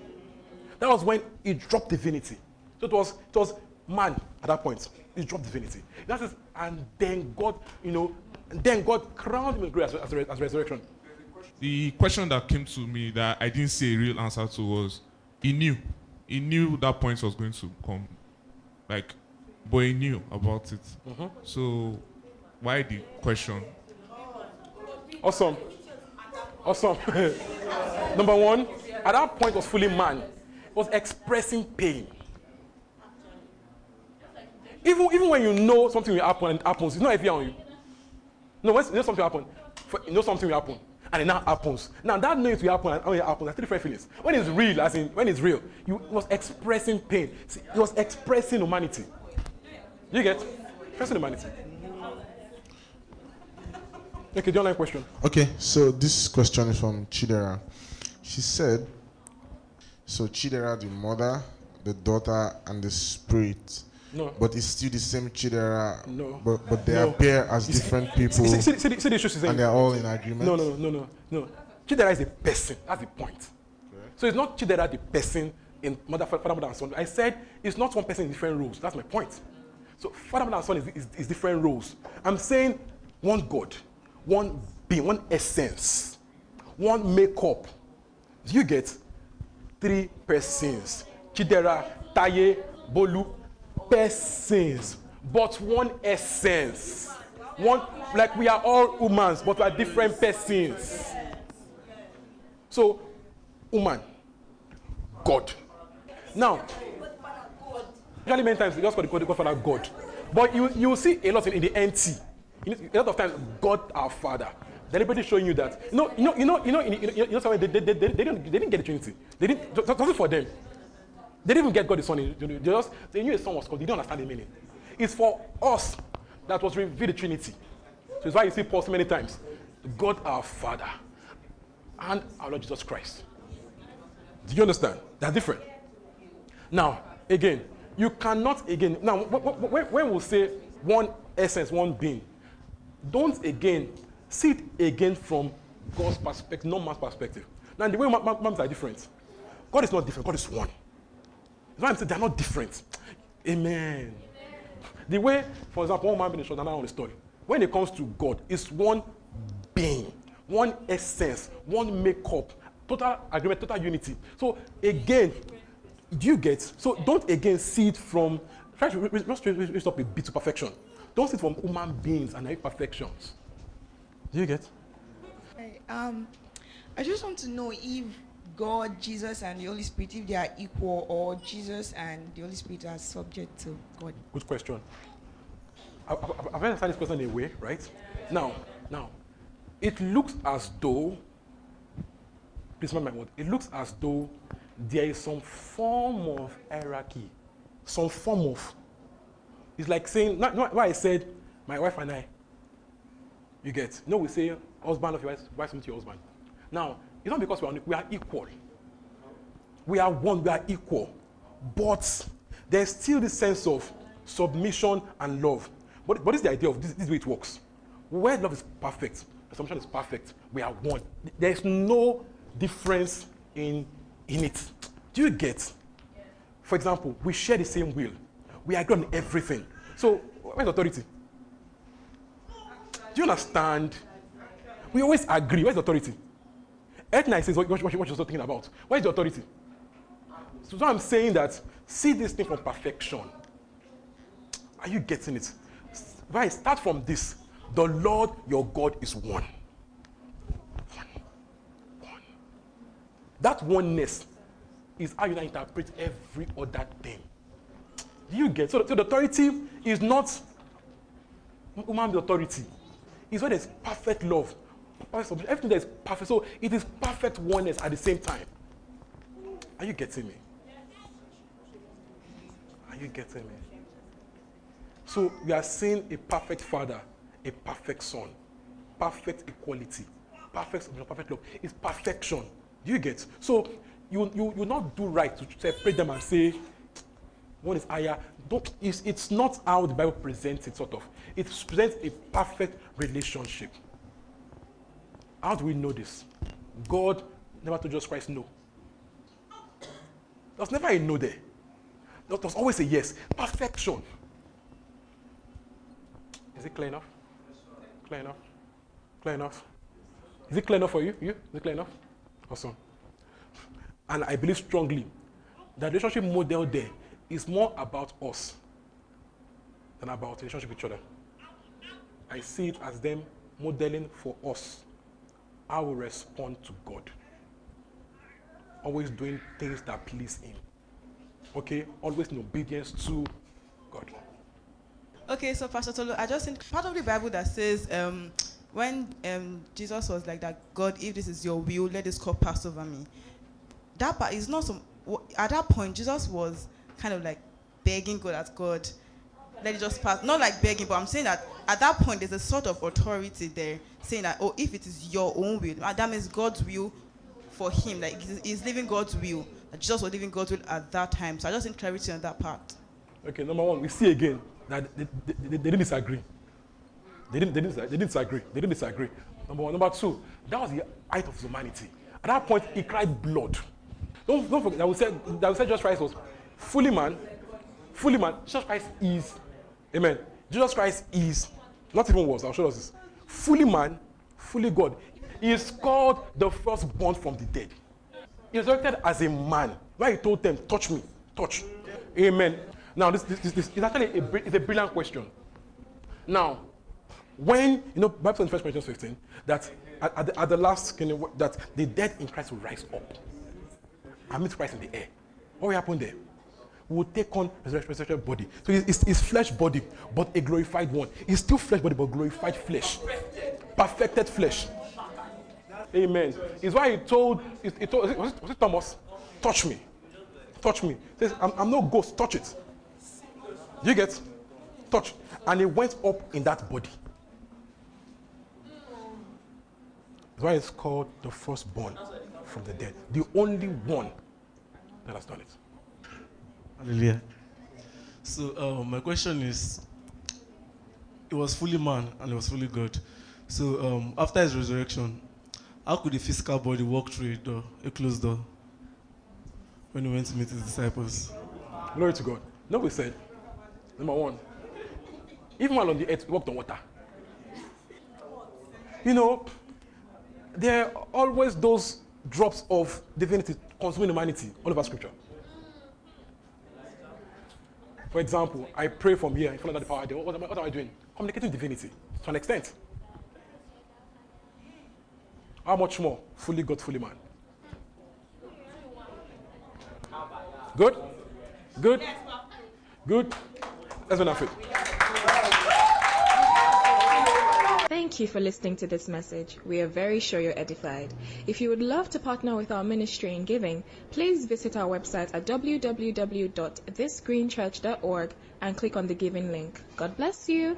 That was when he dropped divinity. So it was, it was man at that point. He dropped divinity. That is, and then God, you know, then God crowned him with grace as, as, as resurrection. the question that came to me that I didn't see a real answer to was he knew. He knew that point was going to come. Like, but he knew about it. Mm-hmm. So, why the question? Awesome. Awesome. Number one, at that point was fully man. Was expressing pain. Even, even when you know something will happen and it happens, it's not heavy on you. No, when you know something will happen, you know something will happen, and it now happens. Now that knowing it will happen and when it happens, are three different feelings. When it's real, as in when it's real, you was expressing pain. See, it was expressing humanity. You get expressing humanity. Okay, the online question. Okay, so this question is from Chidera. She said, so Chidera, the mother, the daughter, and the spirit, No. but it's still the same Chidera, No. but, but they No. appear as different people, See, see, see, the- see the issue she's saying. and they're all in agreement. No, no, no, no, no. Chidera is a person. That's the point. So it's not Chidera the person in mother, father, mother, and son. I said it's not one person in different roles. That's my point. So father, and son is, is, is different roles. I'm saying one God, one being, one essence, one makeup. You get three persons? Chidera, Taye, Bolu, persons, but one essence. One, like we are all humans, but we are different persons. So, woman, God. Now, usually many times we just call the God, the Godfather God. But you, you see a lot in, the NT. You a lot of times, God our Father. Deliberately showing you that. You know, you know, you know, you know, you know, you know something, they, they, they, they, they, didn't, they didn't get the Trinity. They didn't, it wasn't for them. They didn't even get God the Son. They just, they knew a son was called. They didn't understand the meaning. It's for us that was revealed the Trinity. So it's why you see Paul so many times. God our Father and our Lord Jesus Christ. Do you understand? They're different. Now, again, you cannot again. Now, wh- wh- when, we say one essence, one being, don't again see it again from God's perspective, not man's perspective. Now, the way ma- ma- moms are different. God is not different. God is one. That's why I'm saying they're not different. Amen. The way, for example, one man being short, another on the story. When it comes to God, it's one being, one essence, one makeup, total agreement, total unity. So again, do you get? So don't again see it from try to raise raise- up a bit to perfection. Don't see it from human beings and their imperfections. Do you get? Right, Um, I just want to know if God, Jesus, and the Holy Spirit, if they are equal, or Jesus and the Holy Spirit are subject to God. Good question. I- I- I've answered this question in a way, right? Now, now, it looks as though, please remember my word, it looks as though there is some form of hierarchy, some form of, it's like saying, not, not why I said, my wife and I, you get, No, we say, husband of your wife, wife to your husband. Now, it's not because we are, we are equal. We are one, we are equal. But there's still this sense of submission and love. But, but this is the idea of this, this way it works. Where love is perfect, submission is perfect, we are one. There is no difference in, in it. Do you get? For example, we share the same will. We agree on everything. So, where's authority? Do you understand? We always agree. Where's authority? Ethna says what, what, what you're talking about. Where's the authority? So, so I'm saying that see this thing from perfection. Are you getting it? Right, start from this. The Lord your God is. One. That oneness is how you interpret every other thing. Do you get? So, so the authority is not human authority. It's when there's perfect love, perfect everything that is perfect. So it is perfect oneness at the same time. Are you getting me? Are you getting me? So we are seeing a perfect father, a perfect son, perfect equality, perfect perfect love. It's perfection. Do you get? So you you you not do right to separate them and say one is higher. Don't, it's, it's not how the Bible presents it, sort of. It presents a perfect relationship. How do we know this? God never told Jesus Christ no. There's never a no there. There was always a yes. Perfection. Is it clear enough? Clear enough? Clear enough? Is it clear enough for you? You? Is it clear enough? Awesome. And I believe strongly that relationship model there is more about us than about relationship with each other. I see it as them modeling for us how we respond to God. Always doing things that please Him. Okay? Always in obedience to God. Okay, so Pastor Tolu, I just think part of the Bible that says um, when um, Jesus was like that, God, if this is your will, let this cup pass over me. That part is not some. At that point, Jesus was kind of like begging God as God, let it just pass. Not like begging, but I'm saying that at that point there's a sort of authority there saying that, oh, if it is your own will, that means God's will for him. Like he's living God's will. Jesus was living God's will at that time. So I just need clarity on that part. Okay, number one, we see again that they, they, they, didn't disagree. They didn't, they, didn't, they didn't disagree. They didn't disagree. Number one. Number two, that was the height of humanity. At that point, he cried blood. Don't, don't forget that we said that we said Jesus Christ was fully man, fully man. Jesus Christ is, amen. Jesus Christ is, not even was, I'll show us this. Fully man, fully God. He is called the firstborn from the dead. He is resurrected as a man. Why he told them, touch me, touch. Amen. Now, this, this, this, this is actually a, it's a brilliant question. Now, when, you know, Bible says in 1 Corinthians 15, that at, at, the, at the last, you know, that the dead in Christ will rise up and meet Christ in the air. What will happen there? will take on a resurrected body. So it's, it's, flesh body, but a glorified one. It's still flesh body, but glorified flesh. Perfected flesh. Amen. It's why he told, he, told was, it, was it Thomas? Touch me. Touch me. He says, I'm, I'm no ghost, touch it. You get? Touch. And he went up in that body. That's why it's called the firstborn from the dead. The only one that has done it. Hallelujah. So uh, my question is, it was fully man and it was fully God. So um, after his resurrection, how could a physical body walk through a door, a closed door, when he went to meet his disciples? Glory to God. No, we said, number one, even while on the earth, he walked on water. You know, there are always those drops of divinity consuming humanity all over scripture. For example, I pray from here, I fall under the power. What, what, what am I doing? Communicating divinity to an extent. How much more? Fully God, fully man. Good? Good? Good? Let's benefit. Thank you for listening to this message. We are very sure you're edified. If you would love to partner with our ministry in giving, please visit our website at www.thisgreenchurch.org and click on the giving link. God bless you.